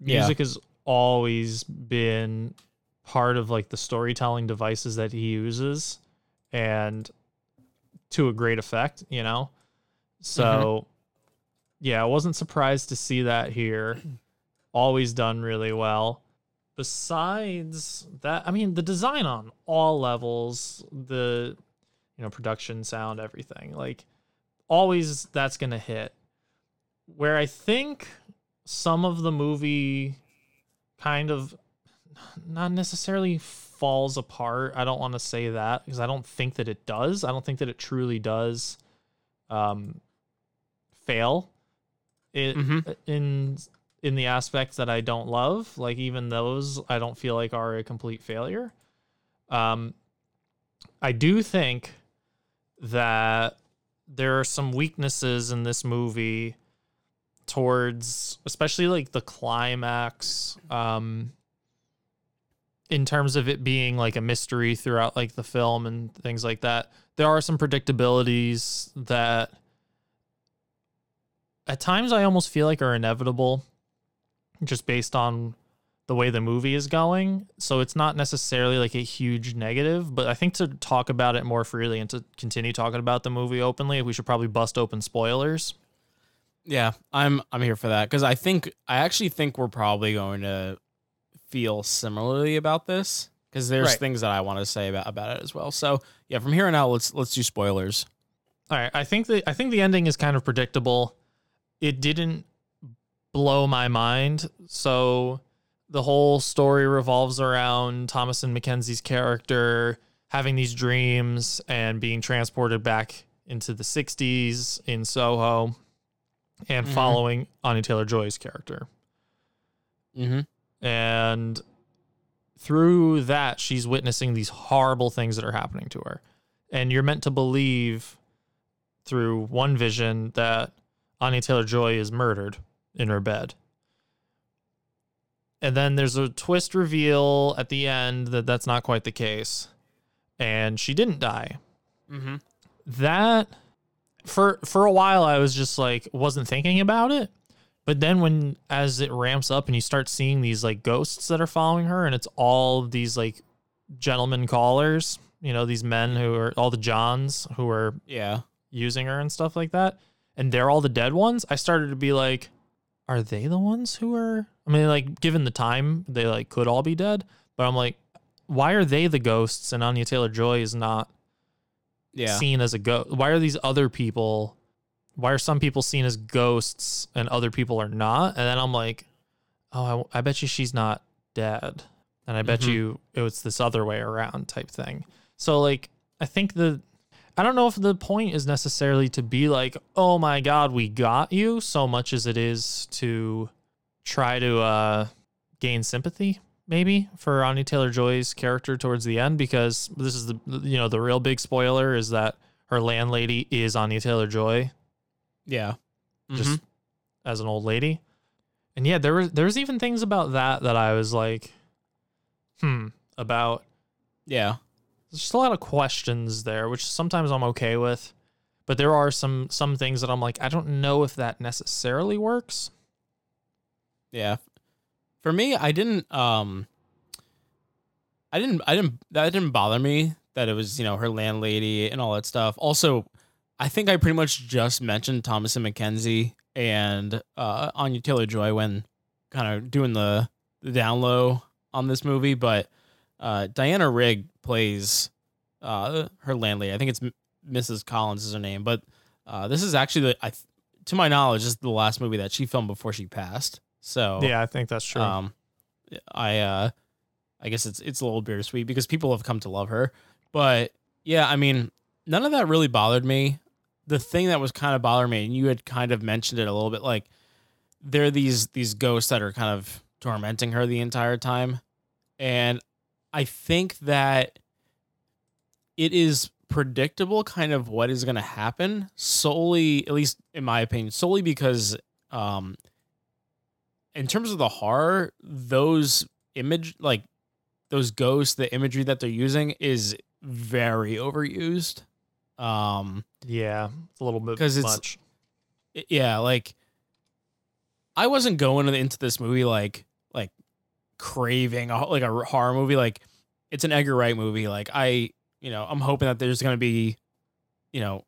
Yeah.
music has always been part of like the storytelling devices that he uses and to a great effect, you know? So mm-hmm. yeah, I wasn't surprised to see that here. Always done really well. Besides that, I mean, the design on all levels, the you know, production, sound, everything. Like always that's going to hit. Where I think some of the movie kind of not necessarily falls apart. I don't want to say that because I don't think that it does. I don't think that it truly does um fail it
Mhm.
in in the aspects that I don't love. Like even those I don't feel like are a complete failure. Um I do think that there are some weaknesses in this movie towards especially like the climax um in terms of it being like a mystery throughout like the film and things like that there are some predictabilities that at times i almost feel like are inevitable just based on the way the movie is going. So it's not necessarily like a huge negative but i think to talk about it more freely and to continue talking about the movie openly we should probably bust open spoilers.
Yeah, I'm I'm here for that because I think I actually think we're probably going to feel similarly about this because there's
Right.
things that I want to say about about it as well. So yeah, from here on out, let's let's do spoilers.
All right, I think the I think the ending is kind of predictable. It didn't blow my mind. So the whole story revolves around Thomasin McKenzie's character having these dreams and being transported back into the 60s in Soho and
Mhm.
following Anya Taylor-Joy's character.
Mm-hmm.
And through that, she's witnessing these horrible things that are happening to her. And you're meant to believe through one vision that Anya Taylor Joy is murdered in her bed. And then there's a twist reveal at the end that that's not quite the case. And she didn't die.
Mm-hmm.
That for for a while I was just like wasn't thinking about it. But then when as it ramps up and you start seeing these like ghosts that are following her and it's all these like gentlemen callers, you know, these men who are all the Johns who are
Yeah.
using her and stuff like that. and they're all the dead ones, I started to be like, are they the ones who are? I mean, like given the time, they like could all be dead. But I'm like, why are they the ghosts and Anya Taylor Joy is not
Yeah.
seen as a ghost? Why are these other people? Why are some people seen as ghosts and other people are not? And then I'm like, oh, I, I bet you she's not dead, and I bet
Mhm.
you it was this other way around type thing. So like, I think the I don't know if the point is necessarily to be like, oh my god, we got you, so much as it is to try to uh, gain sympathy, maybe for Anya Taylor Joy's character towards the end, because this is the you know the real big spoiler is that her landlady is Anya Taylor Joy,
Yeah.
just
Mhm.
as an old lady. And yeah, there was there's even things about that that I was like, hmm, about
Yeah.
there's just a lot of questions there, which sometimes I'm okay with. But there are some some things that I'm like, I don't know if that necessarily works.
Yeah. For me, I didn't um I didn't I didn't that didn't bother me that it was, you know, her landlady and all that stuff. Also, I think I pretty much just mentioned Thomasin McKenzie and uh Anya Taylor Joy when kind of doing the the down low on this movie, but uh Diana Rigg plays uh her landlady. I think it's M- Mrs. Collins is her name, but uh this is actually the I th- to my knowledge this is the last movie that she filmed before she passed. So
Yeah, I think that's true.
Um, I uh, I guess it's it's a little bittersweet because people have come to love her, but yeah, I mean, none of that really bothered me. The thing that was kind of bothering me, and you had kind of mentioned it a little bit, like there are these these ghosts that are kind of tormenting her the entire time, and I think that it is predictable kind of what is going to happen solely at least in my opinion solely because um in terms of the horror, those image like those ghosts, the imagery that they're using is very overused. Um
Yeah, it's a little bit
because it's
much.
yeah, like I wasn't going into this movie like like craving a, like a horror movie. Like it's an Edgar Wright movie. Like I, you know, I'm hoping that there's gonna be, you know,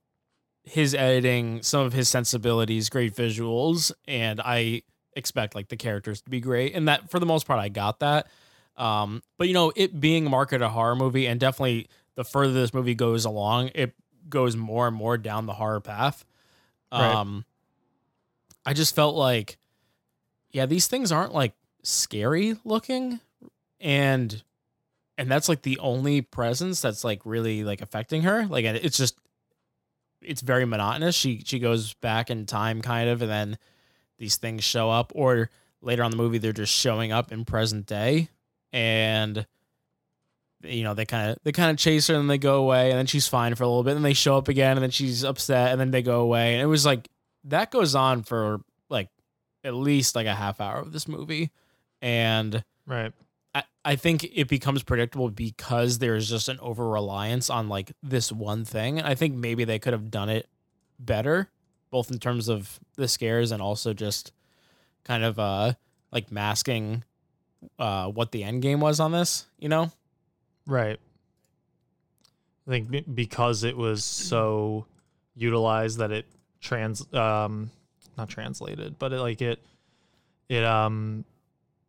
his editing, some of his sensibilities, great visuals, and I expect like the characters to be great. And that for the most part, I got that. Um, but you know, it being marketed a horror movie, and definitely the further this movie goes along, it goes more and more down the horror path.
Right.
Um, I just felt like, yeah, these things aren't like scary looking, and and that's like the only presence that's like really like affecting her. Like it's just it's very monotonous. She she goes back in time kind of, and then these things show up, or later on in the movie they're just showing up in present day, and you know they kind of they kind of chase her and then they go away, and then she's fine for a little bit, and they show up again, and then she's upset, and then they go away, and it was like that goes on for like at least like a half hour of this movie, and
right.
I, I think it becomes predictable because there's just an over reliance on like this one thing. And I think maybe they could have done it better, both in terms of the scares and also just kind of uh like masking uh what the end game was on this, you know?
Right. I think be- because it was so utilized that it trans um not translated, but it like it it um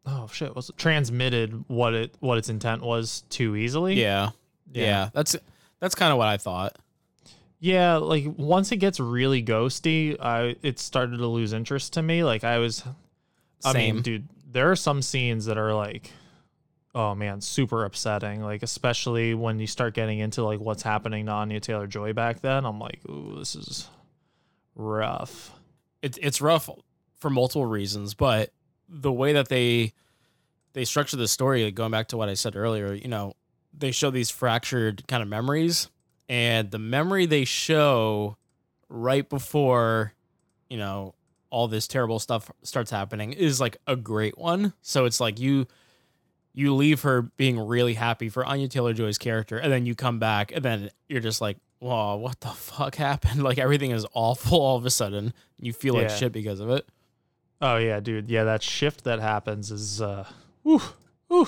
oh shit was it transmitted what it what its intent was too easily.
Yeah. Yeah. That's that's kind of what I thought.
Yeah, like once it gets really ghosty, I it started to lose interest to me. Like I was I
Same.
mean, dude, there are some scenes that are like oh man, super upsetting. Like especially when you start getting into like what's happening to Anya Taylor Joy back then. I'm like, ooh, this is rough.
It's it's rough for multiple reasons, but the way that they they structure the story, like, going back to what I said earlier, you know, they show these fractured kind of memories, and the memory they show right before, you know, all this terrible stuff starts happening is like a great one. So it's like you you leave her being really happy for Anya Taylor Joy's character, and then you come back, and then you're just like, "Whoa, what the fuck happened?" Like everything is awful all of a sudden. You feel like
Yeah.
shit because of it.
Oh yeah, dude. Yeah, that shift that happens is uh whew, whew.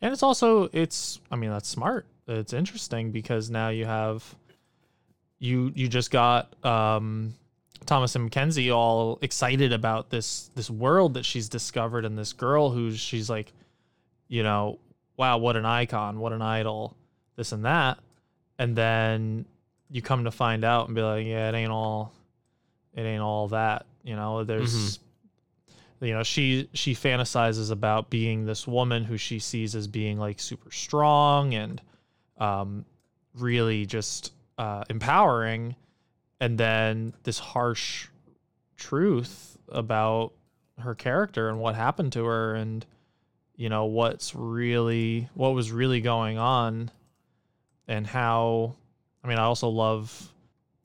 And it's also it's I mean that's smart. It's interesting because now you have you you just got um Thomasin McKenzie all excited about this this world that she's discovered and this girl who she's like, you know, wow, what an icon, what an idol, this and that. And then you come to find out and be like, yeah, it ain't all it ain't all that. You know, there's you know, she she fantasizes about being this woman who she sees as being like super strong and um really just uh empowering and then this harsh truth about her character and what happened to her and you know what's really what was really going on and how i mean i also love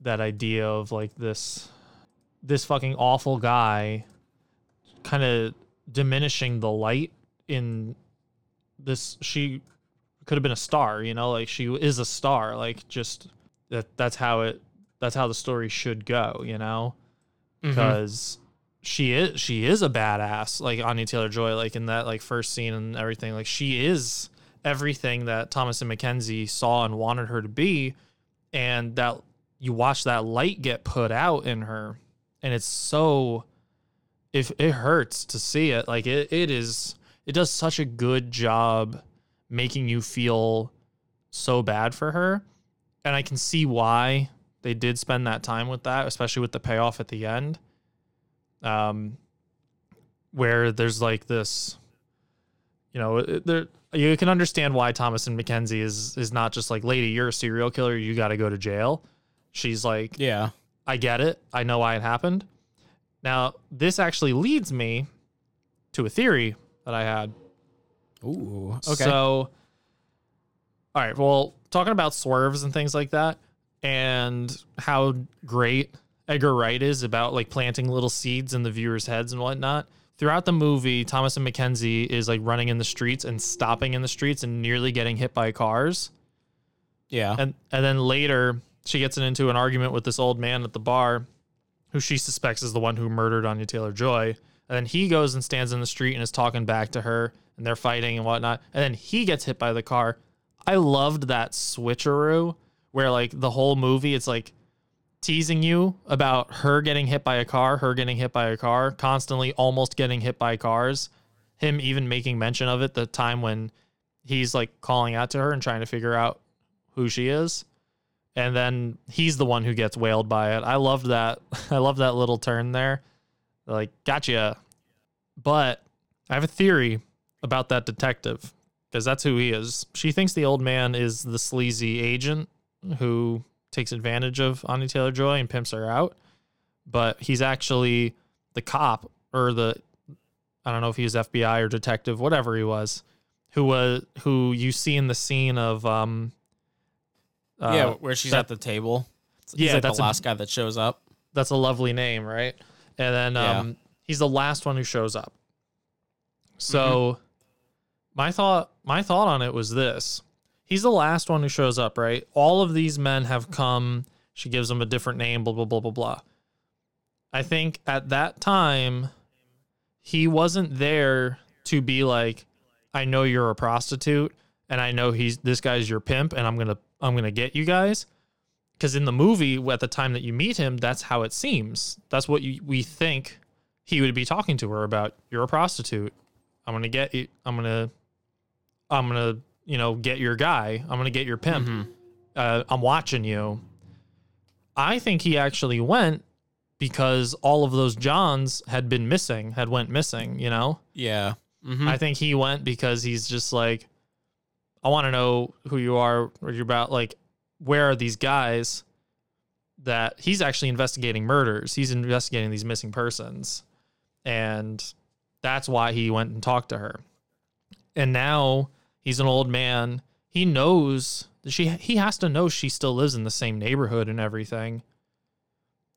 that idea of like this this fucking awful guy kind of diminishing the light in this she could have been a star you know like she is a star like just that that's how it that's how the story should go you know
Mhm.
because she is she is a badass like Anya Taylor Joy like in that like first scene and everything like she is everything that Thomasin McKenzie saw and wanted her to be and that you watch that light get put out in her and it's so if it hurts to see it like it, it is it does such a good job making you feel so bad for her and I can see why they did spend that time with that, especially with the payoff at the end. Um, where there's like this, you know, there you can understand why Thomasin McKenzie is is not just like, lady, you're a serial killer, you got to go to jail. She's like,
yeah,
I get it, I know why it happened. Now, this actually leads me to a theory that I had.
Ooh, okay.
So, all right. Well, talking about swerves and things like that, and how great Edgar Wright is about like planting little seeds in the viewers' heads and whatnot. Throughout the movie, Thomasin McKenzie is like running in the streets and stopping in the streets and nearly getting hit by cars.
Yeah.
And and then later she gets into an argument with this old man at the bar who she suspects is the one who murdered Anya Taylor Joy. And then he goes and stands in the street and is talking back to her and they're fighting and whatnot. And then he gets hit by the car. I loved that switcheroo where like the whole movie it's like teasing you about her getting hit by a car, her getting hit by a car, constantly almost getting hit by cars. Him even making mention of it the time when he's like calling out to her and trying to figure out who she is. And then he's the one who gets whaled by it. I loved that. I love that little turn there. Like, gotcha. But I have a theory about that detective because that's who he is. She thinks the old man is the sleazy agent who takes advantage of Anya Taylor Joy and pimps her out. But he's actually the cop or the I don't know if he was FBI or detective, whatever he was, who was who you see in the scene of um uh,
yeah, where she's
that-
at the table. He's
Yeah,
like
that's
the
a-
last guy that shows up.
that's a lovely name, right? And then
Yeah.
um, he's the last one who shows up. So my thought my thought on it was this. He's the last one who shows up, right? All of these men have come. She gives them a different name, blah blah blah blah blah. I think at that time he wasn't there to be like, I know you're a prostitute and I know he's this guy's your pimp and I'm gonna I'm gonna get you guys because in the movie at the time that you meet him that's how it seems that's what you, we think he would be talking to her about you're a prostitute i'm gonna get you i'm gonna i'm gonna you know get your guy i'm gonna get your pimp uh, i'm watching you i think he actually went because all of those johns had been missing had went missing you know
Yeah. Mhm.
I think he went because he's just like, I want to know who you are, what you're about. Like, where are these guys that he's actually investigating murders? He's investigating these missing persons. And that's why he went and talked to her. And now he's an old man. He knows that she, he has to know she still lives in the same neighborhood and everything.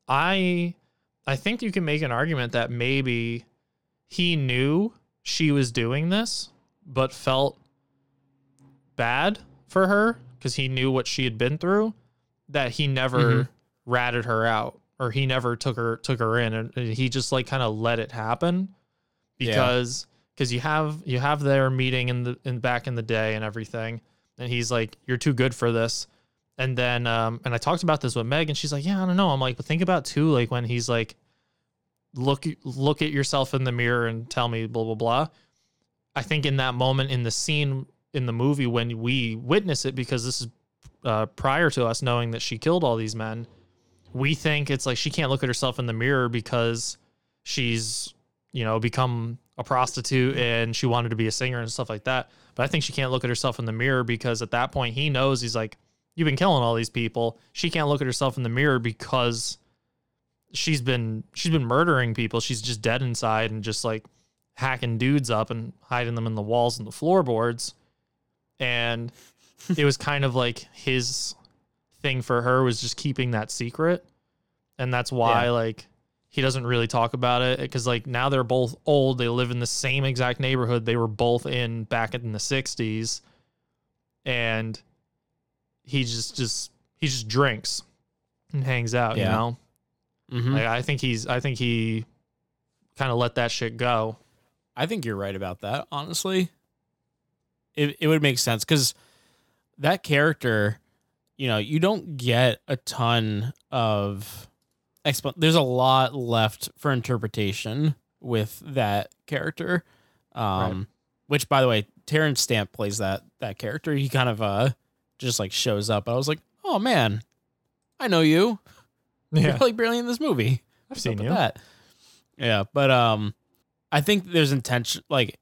I, I think you can make an argument that maybe he knew she was doing this, but felt bad for her because he knew what she had been through, that he never
Mhm.
ratted her out or he never took her took her in and he just like kind of let it happen because because you have you have their meeting in the in back in the day and everything and he's like you're too good for this And then um and I talked about this with Meg and she's like, "Yeah, I don't know." I'm like, "But think about too like when he's like look look at yourself in the mirror and tell me blah blah blah." I think in that moment in the scene in the movie when we witness it because this is uh, prior to us knowing that she killed all these men, we think it's like she can't look at herself in the mirror because she's you know become a prostitute and she wanted to be a singer and stuff like that. But I think she can't look at herself in the mirror because at that point he knows he's like, you've been killing all these people. She can't look at herself in the mirror because she's been she's been murdering people. She's just dead inside and just like hacking dudes up and hiding them in the walls and the floorboards. And it was kind of like his thing for her was just keeping that secret. And that's why
Yeah.
like he doesn't really talk about it because like now they're both old. They live in the same exact neighborhood they were both in back in the 60s. And he just just he just drinks and hangs out, you
Yeah.
know.
Mhm.
Like I think he's I think he kind of let that shit go.
I think you're right about that. Honestly, it it would make sense because that character, you know, you don't get a ton of exp. There's a lot left for interpretation with that character. Um, which, by the way, Terence Stamp plays that that character. He kind of uh just like shows up. I was like, oh man, I know you.
Yeah.
You're like barely in this movie.
I've
What's
seen you.
That. Yeah, but um, I think there's intention like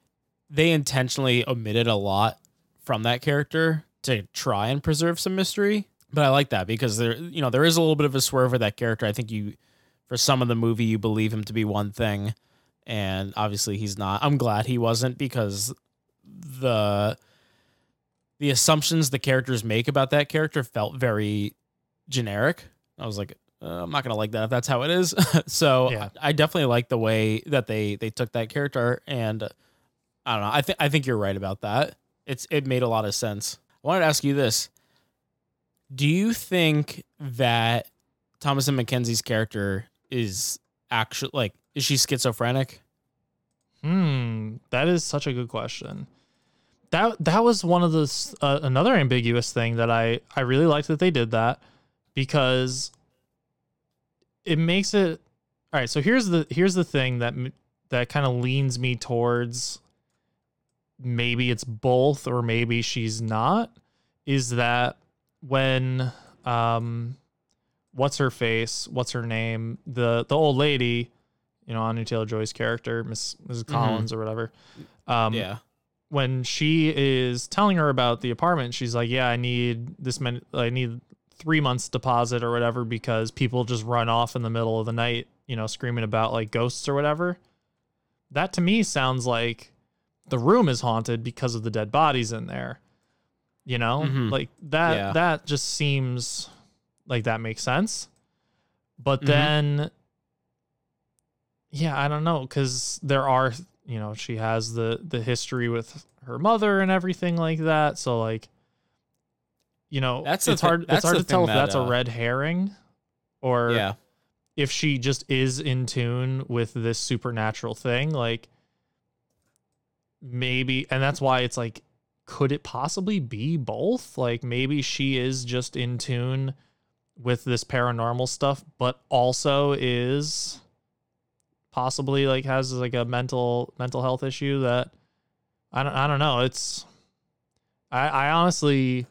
they intentionally omitted a lot from that character to try and preserve some mystery. But I like that because there, you know, there is a little bit of a swerve with that character. I think you, for some of the movie, you believe him to be one thing, and obviously he's not. I'm glad he wasn't because the the assumptions the characters make about that character felt very generic. I was like, uh, I'm not gonna like that if that's how it is. so
Yeah.
I definitely like the way that they they took that character, and uh, I don't know. I think I think you're right about that. It's it made a lot of sense. I wanted to ask you this: Do you think that Thomasin McKenzie's character is actually like is she schizophrenic?
Hmm, that is such a good question. That that was one of the uh, another ambiguous thing that I I really liked that they did that because it makes it all right. So here's the here's the thing that that kind of leans me towards maybe it's both or maybe she's not is that when um what's her face what's her name the the old lady you know Anya Taylor Joy's character Miss Mrs. Collins or whatever um
Yeah.
when she is telling her about the apartment she's like yeah I need this many I need 3 months deposit or whatever because people just run off in the middle of the night you know screaming about like ghosts or whatever that to me sounds like the room is haunted because of the dead bodies in there. You know,
Mhm.
like that.
Yeah.
That just seems like that makes sense. But
Mhm.
then, yeah, I don't know because there are, you know, she has the the history with her mother and everything like that. So like, you know,
That's
it's hard.
that's
it's hard to tell
thing
if
that,
that's a
uh,
red herring or
Yeah.
if she just is in tune with this supernatural thing like maybe and that's why it's like could it possibly be both? Like maybe she is just in tune with this paranormal stuff but also is possibly like has like a mental mental health issue that i don't i don't know. It's i i honestly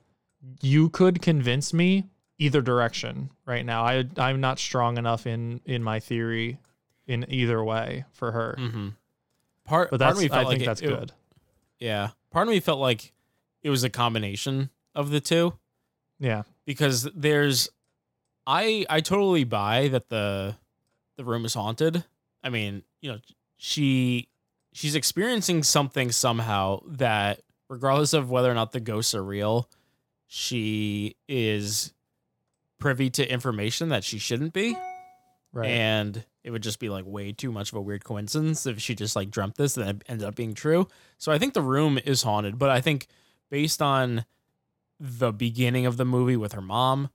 you could convince me either direction right now. I i'm not strong enough in in my theory in either way for her.
Mm-hmm. Part,
but
part
that's
felt
i
like
think
it-
that's
it-
good.
Yeah. Part of me felt like it was a combination of the two
yeah
because there's I I totally buy that the the room is haunted. I mean, you know, she she's experiencing something somehow that regardless of whether or not the ghosts are real, she is privy to information that she shouldn't be.
right
And it would just be like way too much of a weird coincidence if she just like dreamt this and it ended up being true. So I think the room is haunted, but I think based on the beginning of the movie with her mom,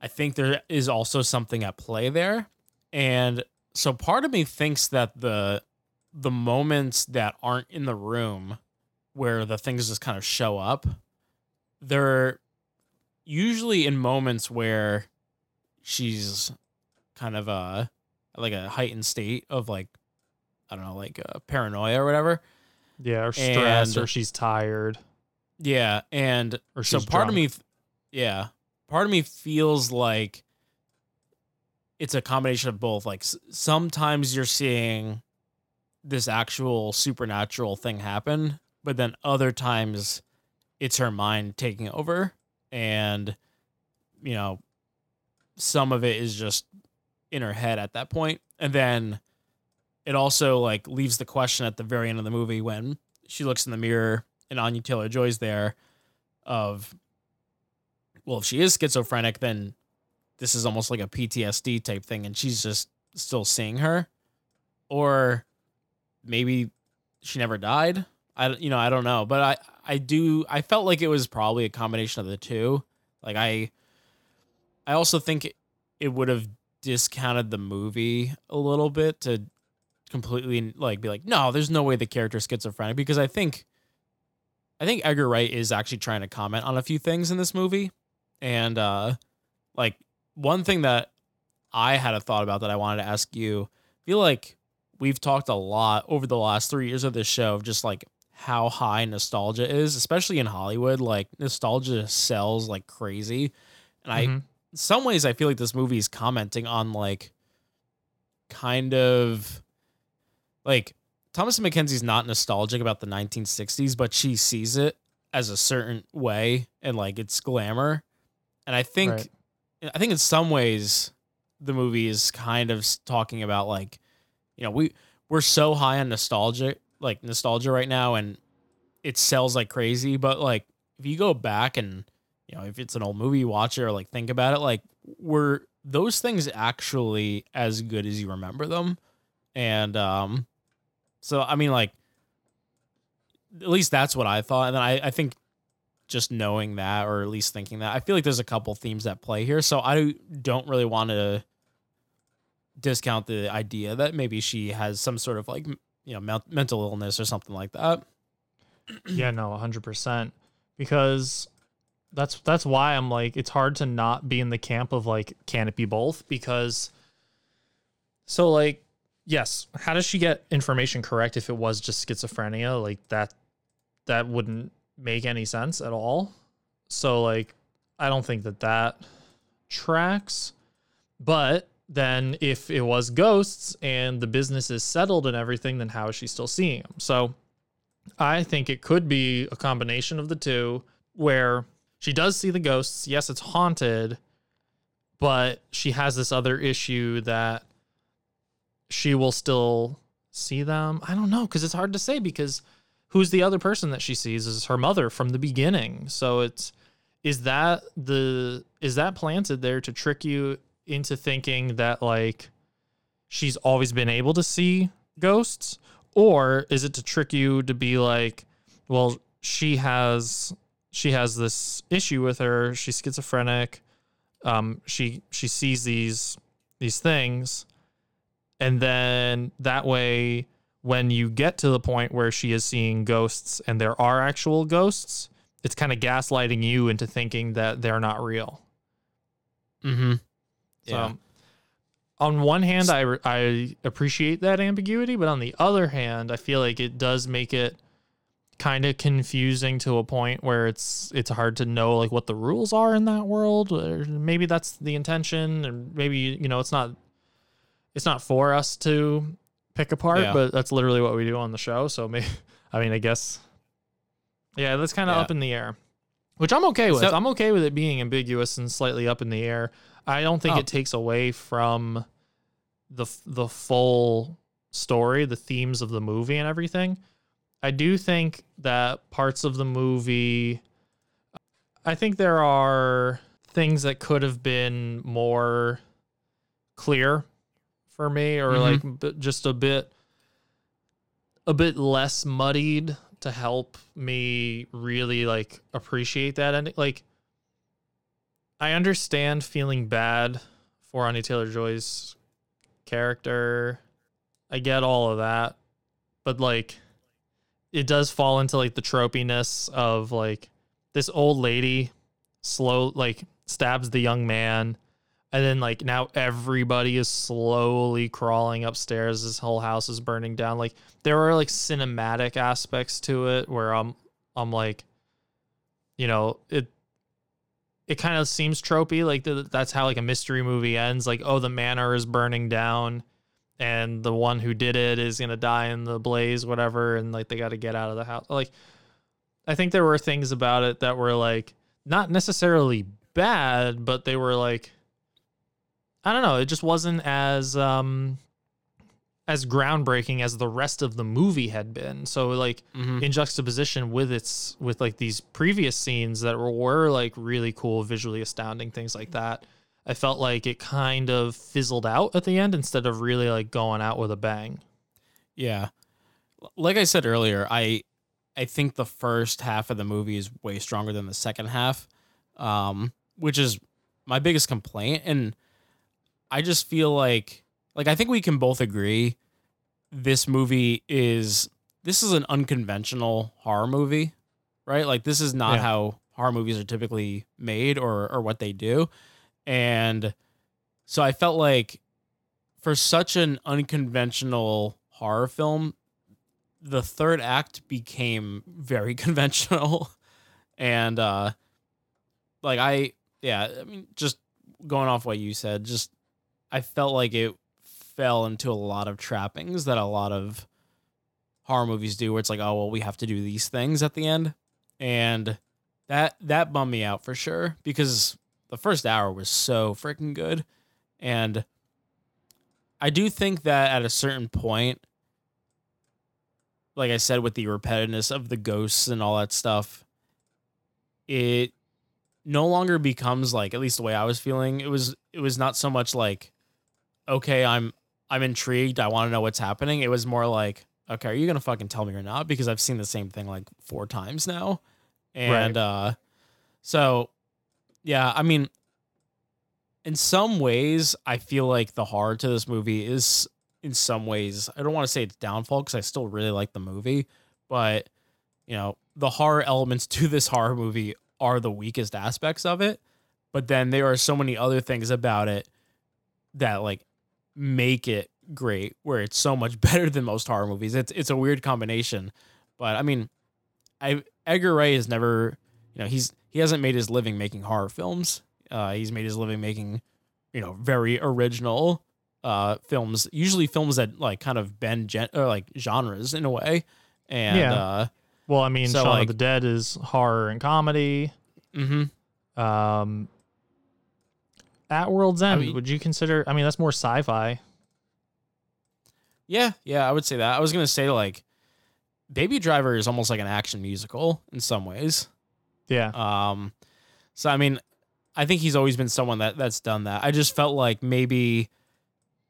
I think there is also something at play there. And so part of me thinks that the the moments that aren't in the room where the things just kind of show up, they're usually in moments where she's kind of uh like a heightened state of like I don't know, like uh, paranoia or whatever.
Yeah, or stress,
And-
or she's tired.
Yeah, and
Or
so part of me, yeah, part of me feels like it's a combination of both. Like s- sometimes you're seeing this actual supernatural thing happen, but then other times it's her mind taking over, and you know, some of it is just in her head at that point, and then it also like leaves the question at the very end of the movie when she looks in the mirror and Anya Taylor Joy's there of well, if she is schizophrenic, then this is almost like a PTSD type thing, and she's just still seeing her, or maybe she never died. I you know I don't know, but I I do I felt like it was probably a combination of the two. Like I I also think it would have discounted the movie a little bit to completely like be like no there's no way the character's schizophrenic because i think i think edgar wright is actually trying to comment on a few things in this movie and uh like one thing that i had a thought about that i wanted to ask you I feel like we've talked a lot over the last three years of this show of just like how high nostalgia is especially in hollywood like nostalgia sells like crazy and i
Mhm.
In some ways i feel like this movie is commenting on like kind of like Thomasin McKenzie's not nostalgic about the 1960s, but she sees it as a certain way and like it's glamour. And I think
Right.
I think in some ways the movie is kind of talking about like you know, we we're so high on nostalgia, like nostalgia right now and it sells like crazy, but like if you go back and you know, if it's an old movie watch it or like think about it, like were those things actually as good as you remember them? And um so I mean like at least that's what I thought. And then I, I think just knowing that or at least thinking that, I feel like there's a couple themes that play here. So I don't really want to discount the idea that maybe she has some sort of like you know mental illness or something like that.
yeah, no, hundred percent. Because that's that's why I'm like, it's hard to not be in the camp of like, can it be both? Because so like, yes, how does she get information correct if it was just schizophrenia? Like that that wouldn't make any sense at all. So like, I don't think that that tracks. But then if it was ghosts and the business is settled and everything, then how is she still seeing them? So I think it could be a combination of the two where she does see the ghosts. Yes, it's haunted, but she has this other issue that she will still see them. I don't know because it's hard to say because who's the other person that she sees is her mother from the beginning. So it's is that the is that planted there to trick you into thinking that like she's always been able to see ghosts or is it to trick you to be like well she has she has this issue with her she's schizophrenic um she she sees these these things and then that way when you get to the point where she is seeing ghosts and there are actual ghosts it's kind of gaslighting you into thinking that they're not real
Mm-hmm.
so
Yeah.
on one hand, I, I appreciate that ambiguity, but on the other hand, I feel like it does make it kind of confusing to a point where it's it's hard to know like what the rules are in that world. Or maybe that's the intention, and maybe you know it's not it's not for us to pick apart,
Yeah.
but that's literally what we do on the show. So maybe I mean I guess yeah, that's kind of
Yeah.
up in the air, which I'm okay with.
So-
I'm okay with it being ambiguous and slightly up in the air. I don't think
Oh.
it takes away from the the full story, the themes of the movie and everything. I do think that parts of the movie I think there are things that could have been more clear for me or
Mhm.
like just a bit a bit less muddied to help me really like appreciate that ending like I understand feeling bad for Anya Taylor Joy's character. I get all of that. But like it does fall into like the tropiness of like this old lady slow like stabs the young man and then like now everybody is slowly crawling upstairs. This whole house is burning down. Like there are like cinematic aspects to it where i'm i'm like you know it it kind of seems tropey like th- that's how like a mystery movie ends. Like oh the manor is burning down and the one who did it is gonna die in the blaze whatever and like they got to get out of the house like i think there were things about it that were like not necessarily bad but they were like i don't know it just wasn't as um as groundbreaking as the rest of the movie had been so like
Mhm.
in juxtaposition with its with like these previous scenes that were, were like really cool visually astounding things like that i felt like it kind of fizzled out at the end instead of really like going out with a bang
Yeah. Like I said earlier, I I think the first half of the movie is way stronger than the second half. Um, which is my biggest complaint and I just feel like like I think we can both agree this movie is this is an unconventional horror movie, right? Like this is not
Yeah.
how horror movies are typically made or or what they do. And so I felt like for such an unconventional horror film, the third act became very conventional. and uh like I yeah, I mean just going off what you said, just I felt like it fell into a lot of trappings that a lot of horror movies do where it's like, oh well we have to do these things at the end. And that that bummed me out for sure because the first hour was so freaking good. And I do think that at a certain point, like I said, with the repetitiveness of the ghosts and all that stuff, it no longer becomes like at least the way I was feeling. It was it was not so much like, okay, I'm I'm intrigued. I want to know what's happening. It was more like, okay, are you gonna fucking tell me or not? Because I've seen the same thing like four times now, and uh, so yeah, I mean, in some ways, I feel like the horror to this movie is in some ways, I don't want to say it's downfall because I still really like the movie, but you know, the horror elements to this horror movie are the weakest aspects of it. But then there are so many other things about it that like make it great, where it's so much better than most horror movies. It's it's a weird combination, but I mean, I Edgar Wright has never, you know, he's he hasn't made his living making horror films. Uh, he's made his living making, you know, very original uh films. Usually films that like kind of bend gen- or like genres in a way. And
Yeah.
uh,
well i mean
So,
shaun
like-
of the dead is horror and comedy
mhm.
um at world's end
mean-
would you consider i mean that's more sci-fi
Yeah, yeah, I would say that. I was gonna say like Baby Driver is almost like an action musical in some ways.
Yeah
Um so I mean, I think he's always been someone that that's done that. I just felt like maybe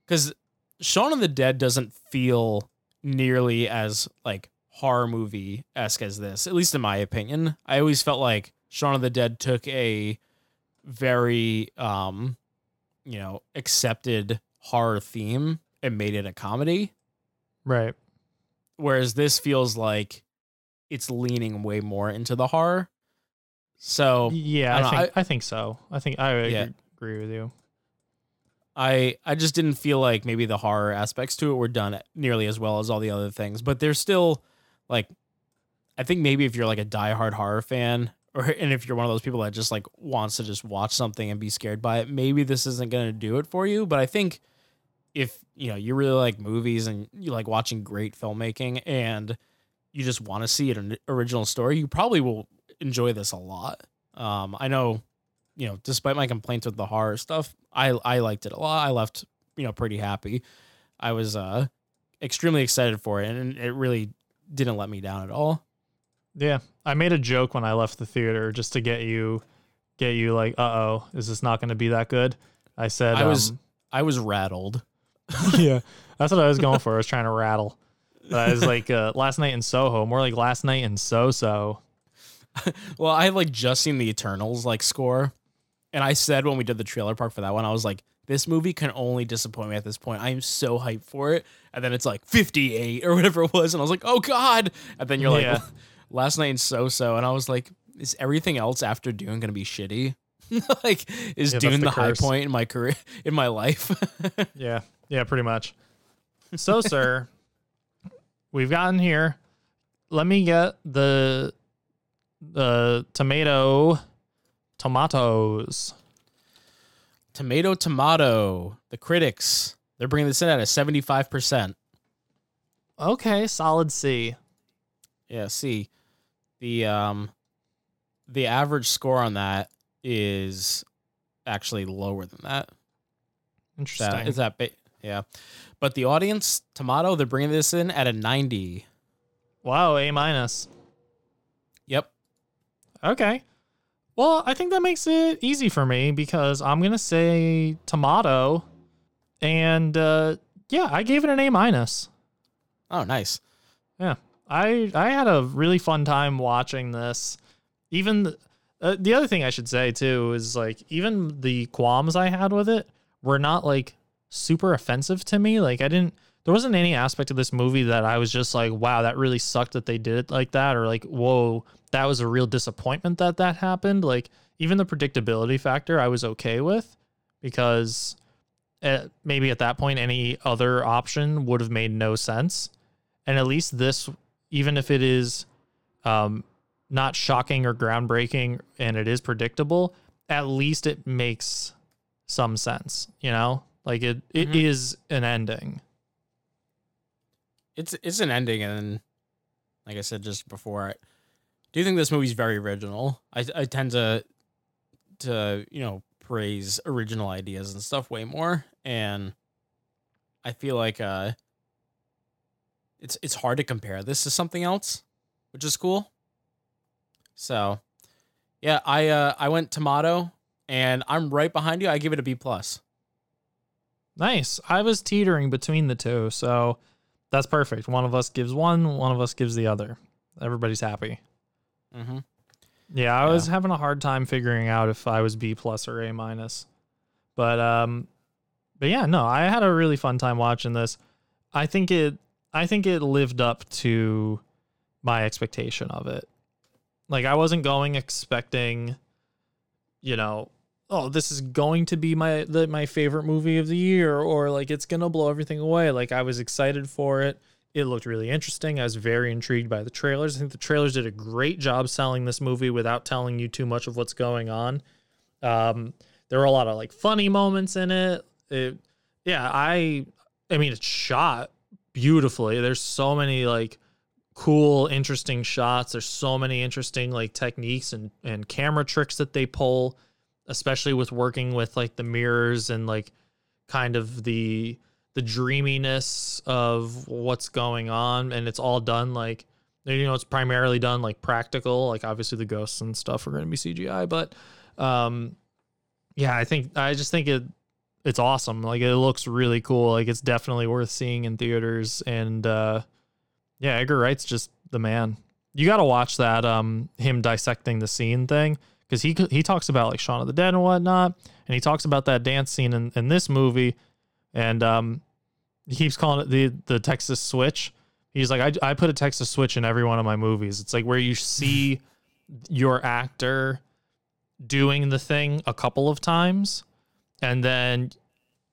cuz Shaun of the Dead doesn't feel nearly as like horror movie esque as this, at least in my opinion. I always felt like Shaun of the Dead took a very um you know, accepted horror theme and made it a comedy
right
whereas this feels like it's leaning way more into the horror. So
yeah
I
i, think I, think so i think i
Yeah.
agree, agree with you
I I just didn't feel like maybe the horror aspects to it were done nearly as well as all the other things, but they're still like I think maybe if you're like a diehard horror fan or and if you're one of those people that just like wants to just watch something and be scared by it, maybe this isn't going to do it for you, but I think if, you know, you really like movies and you like watching great filmmaking and you just want to see an original story, you probably will enjoy this a lot. Um I know you know, despite my complaints with the horror stuff, I I liked it a lot. I left, you know, pretty happy. I was uh extremely excited for it and it really didn't let me down at all.
yeah i made a joke when i left the theater just to get you get you like uh-oh is this not going to be that good i said
I was
um,
I was rattled.
yeah, that's what I was going for. I was trying to rattle. But I was like uh, last night in Soho, more like last night in So So.
Well, I had like just seen the Eternals like score, and I said when we did the trailer park for that one, I was like, this movie can only disappoint me at this point. I am so hyped for it, and then it's like 58 or whatever it was, and I was like, oh god. And then you're like, last night in So So, and I was like, is everything else after Dune gonna be shitty? like, is
Yeah,
Dune
the
the, high point in my career in my life?
Yeah, yeah, pretty much. So, sir, we've gotten here. Let me get the the tomato tomatoes.
tomato, tomato. The critics they're bringing this in at a seventy five percent.
Okay, solid C.
Yeah, see, the um, the average score on that is actually lower than that.
Interesting.
That, is that ba- yeah? But the audience, Tomato, they're bringing this in at a ninety.
Wow, A minus. Okay. Well, I think that makes it easy for me because I'm gonna say tomato, and uh, yeah, I gave it an A minus.
Oh, nice.
Yeah, I I had a really fun time watching this. Even the, uh, the other thing I should say too is like even the qualms I had with it were not like super offensive to me. Like I didn't there wasn't any aspect of this movie that I was just like, wow, that really sucked that they did it like that, or like, whoa, that was a real disappointment that that happened. Like even the predictability factor, I was okay with because at, maybe at that point any other option would have made no sense and at least this even if it is um not shocking or groundbreaking and it is predictable at least it makes some sense you know like it, it is
Mhm.
an ending
It's it's an ending, and like I said just before, Do think this movie's very original. I I tend to to you know praise original ideas and stuff way more, and I feel like uh, it's it's hard to compare this to something else, which is cool. So, yeah, I uh I went tomato, and I'm right behind you. I give it a B plus.
nice i was teetering between the two so that's perfect one of us gives one one of us gives the other everybody's happy
Mm-hmm.
Yeah, I was having a hard time figuring out if I was B plus or A minus. But um but yeah, no, I had a really fun time watching this. I think it I think it lived up to my expectation of it. Like I wasn't going expecting you know, oh, this is going to be my the, my favorite movie of the year or like it's going to blow everything away. Like I was excited for it. It looked really interesting. I was very intrigued by the trailers. I think the trailers did a great job selling this movie without telling you too much of what's going on. Um, there were a lot of like funny moments in it. it. Yeah, I I mean it's shot beautifully. There's so many like cool, interesting shots. There's so many interesting like techniques and and camera tricks that they pull, especially with working with like the mirrors and like kind of the the dreaminess of what's going on and it's all done like you know it's primarily done like practical like obviously the ghosts and stuff are going to be CGI but um yeah I think I just think it it's awesome. Like it looks really cool. Like it's definitely worth seeing in theaters and uh yeah Edgar Wright's just the man. You got to watch that um him dissecting the scene thing because he he talks about like Shaun of the Dead and whatnot and he talks about that dance scene in, in this movie and um he keeps calling it the the Texas switch. He's like, I, I put a Texas switch in every one of my movies. It's like where you see your actor doing the thing a couple of times, and then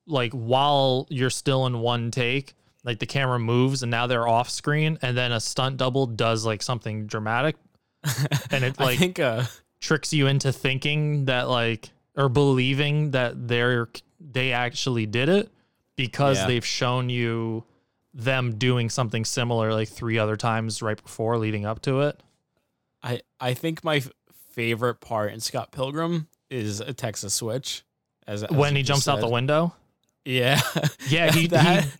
like while you're still in one take, like the camera moves and now they're off screen, and then a stunt double does like something dramatic, and it
I
like
think uh
tricks you into thinking that like or believing that they're they actually did it because
Yeah.
they've shown you them doing something similar like three other times right before leading up to it.
I I think my f- favorite part in Scott Pilgrim is a Texas switch. As, as
when he jumps out the window.
Yeah,
Yeah, he,
That-
he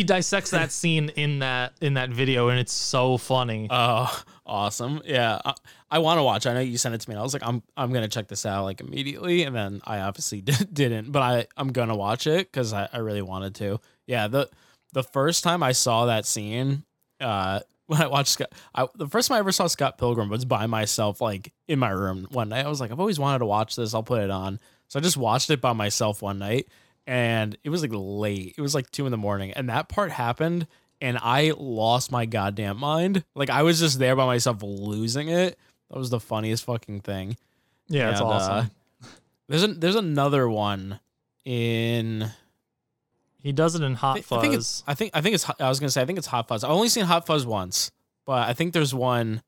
he dissects that scene in that in that video and it's so funny.
Oh, awesome! Yeah, uh, I, want to watch. I know you sent it to me. And I was like, I'm I'm gonna check this out like immediately, and then I obviously did, didn't, but I I'm gonna watch it because I, I really wanted to. Yeah, the the first time I saw that scene, uh, when I watched Scott, I, the first time I ever saw Scott Pilgrim was by myself, like in my room one night. I was like, I've always wanted to watch this. I'll put it on. So I just watched it by myself one night, and it was like late. It was like two in the morning, and that part happened, and I lost my goddamn mind. Like I was just there by myself, losing it. That was the funniest fucking thing.
Yeah, it's
uh,
awesome.
there's an, there's another one in
He does it in Hot
I
Fuzz.
think it's I think I think it's I was gonna say I think it's Hot Fuzz. I've only seen Hot Fuzz once, but I think there's one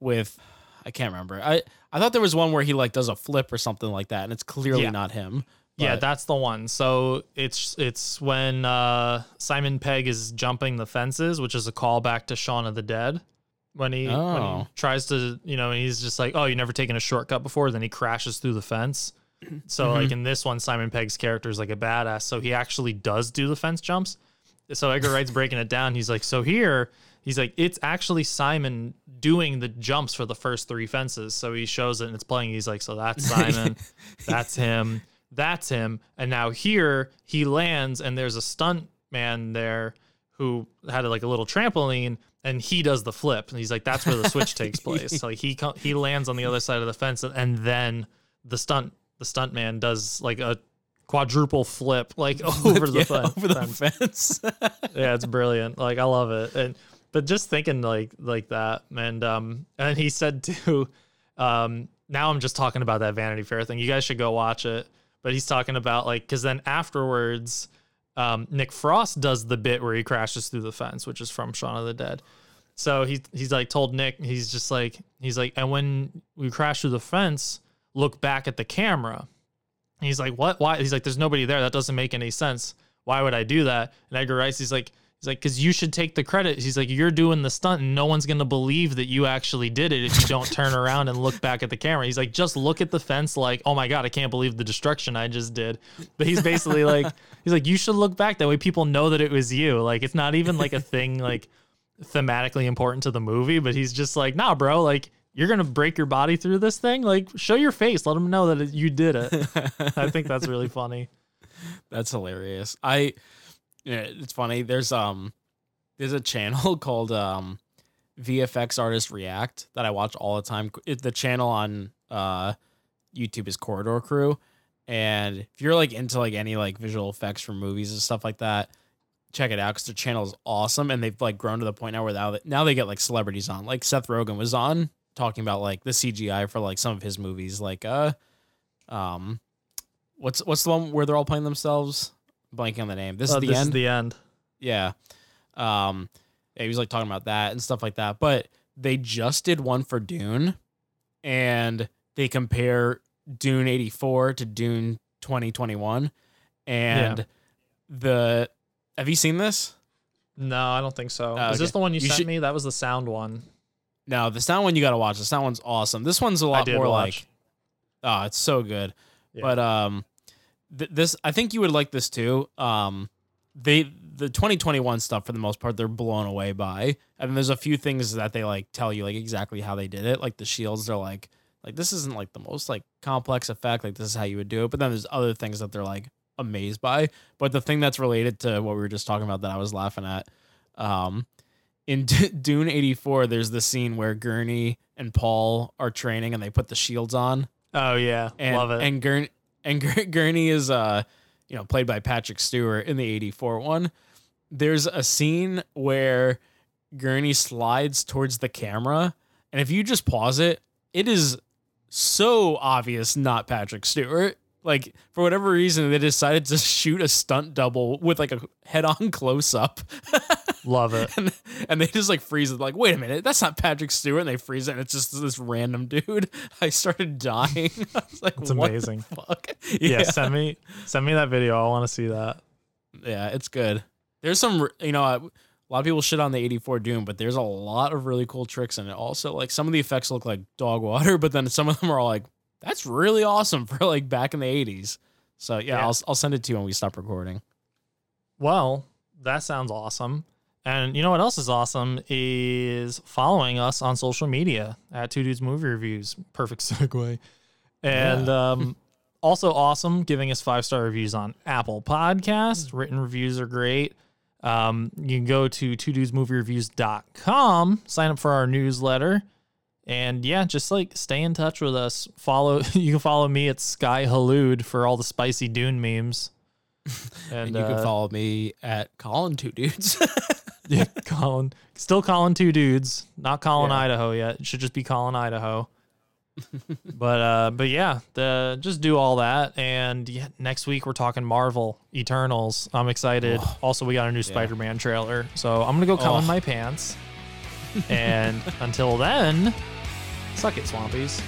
with I can't remember. I I thought there was one where he like does a flip or something like that, and it's clearly
Yeah.
not him.
yeah, that's the one. So it's it's when uh, Simon Pegg is jumping the fences, which is a callback to Shaun of the Dead. When he, when
Oh.
he tries to, you know, he's just like, "Oh, you never taken a shortcut before." Then he crashes through the fence. So
Mhm.
like in this one, Simon Pegg's character is like a badass. So he actually does do the fence jumps. So Edgar Wright's breaking it down. He's like, so here, he's like, it's actually Simon doing the jumps for the first three fences. So he shows it and it's playing. He's like, so that's Simon, that's him, that's him. And now here he lands and there's a stunt man there who had like a little trampoline and he does the flip. And he's like, that's where the switch takes place. So like he he lands on the other side of the fence and then the stunt the stunt man does like a quadruple flip like over the,
yeah,
fen-
over the
fence.
fence.
yeah, it's brilliant. Like I love it. And but just thinking like like that, and um, and he said too, um, now I'm just talking about that Vanity Fair thing. You guys should go watch it. But he's talking about like because then afterwards, um, Nick Frost does the bit where he crashes through the fence, which is from Shaun of the Dead. So he he's like told Nick, he's just like he's like, and when we crash through the fence, look back at the camera. He's like, what? Why? He's like, there's nobody there. That doesn't make any sense. Why would I do that? And Edgar Wright's, he's like, he's like, because you should take the credit. He's like, you're doing the stunt, and no one's gonna believe that you actually did it if you don't turn around and look back at the camera. He's like, just look at the fence, like, oh my god, I can't believe the destruction I just did. But he's basically like, he's like, you should look back that way people know that it was you. Like, it's not even like a thing like thematically important to the movie, but he's just like, nah, bro, like you're gonna break your body through this thing. Like, show your face. Let them know that it- you did it. I think that's really funny.
That's hilarious. I yeah, it's funny. There's um there's a channel called um VFX Artist React that I watch all the time. It, the channel on uh YouTube is Corridor Crew. And if you're like into like any like visual effects for movies and stuff like that, check it out because their channel is awesome and they've like grown to the point now where now they, now they get like celebrities on. Like Seth Rogen was on talking about like the CGI for like some of his movies, like uh um what's what's the one where they're all playing themselves? Blanking on the name. This
Uh,
is the
this
end.
is the end.
Yeah. Um yeah, he was like talking about that and stuff like that. But they just did one for Dune and they compare Dune 84 to Dune 2021 and
Yeah.
the have you seen this?
No, I don't think so.
Oh,
is this the one you,
You
sent
should-
me? That was the sound one.
No, the sound one you got to watch. The sound one's awesome. This one's a lot more
watch.
like oh, it's so good.
Yeah.
But um th- this I think you would like this too. Um they the 2021 stuff for the most part they're blown away by. And there's a few things that they like tell you like exactly how they did it. Like the shields they're like like this isn't like the most like complex effect like this is how you would do it. But then there's other things that they're like amazed by. But the thing that's related to what we were just talking about that I was laughing at um in D- Dune 84 there's the scene where Gurney and Paul are training and they put the shields on
Oh yeah,
and
love it.
and Gurney and Gur- Gurney is uh you know played by Patrick Stewart in the 84 one. There's a scene where Gurney slides towards the camera and if you just pause it, it is so obvious not Patrick Stewart. Like for whatever reason they decided to shoot a stunt double with like a head-on close up.
love it.
and, and they just like freeze it like wait a minute that's not patrick stewart and they freeze it and it's just this random dude i started dying i was like
It's amazing.
fuck?
Yeah. send me send me that video. I want to see that.
yeah it's good there's some you know a lot of people shit on the 84 Dune but there's a lot of really cool tricks in it also like some of the effects look like dog water but then some of them are like that's really awesome for like back in the 80s so yeah,
Yeah.
I'll, I'll send it to you when we stop recording
Well, that sounds awesome. And you know what else is awesome is following us on social media at Two Dudes Movie Reviews. Perfect segue. And um, also awesome giving us five star reviews on Apple Podcast. Written reviews are great. Um, you can go to two dudes dudesmoviereviews.com, sign up for our newsletter. And yeah, just like stay in touch with us. Follow you can follow me at Sky Halud for all the spicy Dune memes.
and, you
uh,
can follow me at colin two dudes
Yeah, Colin. Still calling two dudes. Not calling
Yeah.
Idaho yet. It should just be calling Idaho. but uh but yeah, the just do all that and yeah, next week we're talking Marvel Eternals. I'm excited. Also, we got a new Spider-Man trailer. So, I'm going to go come in
Oh.
my pants. And until then, suck it, Swampies.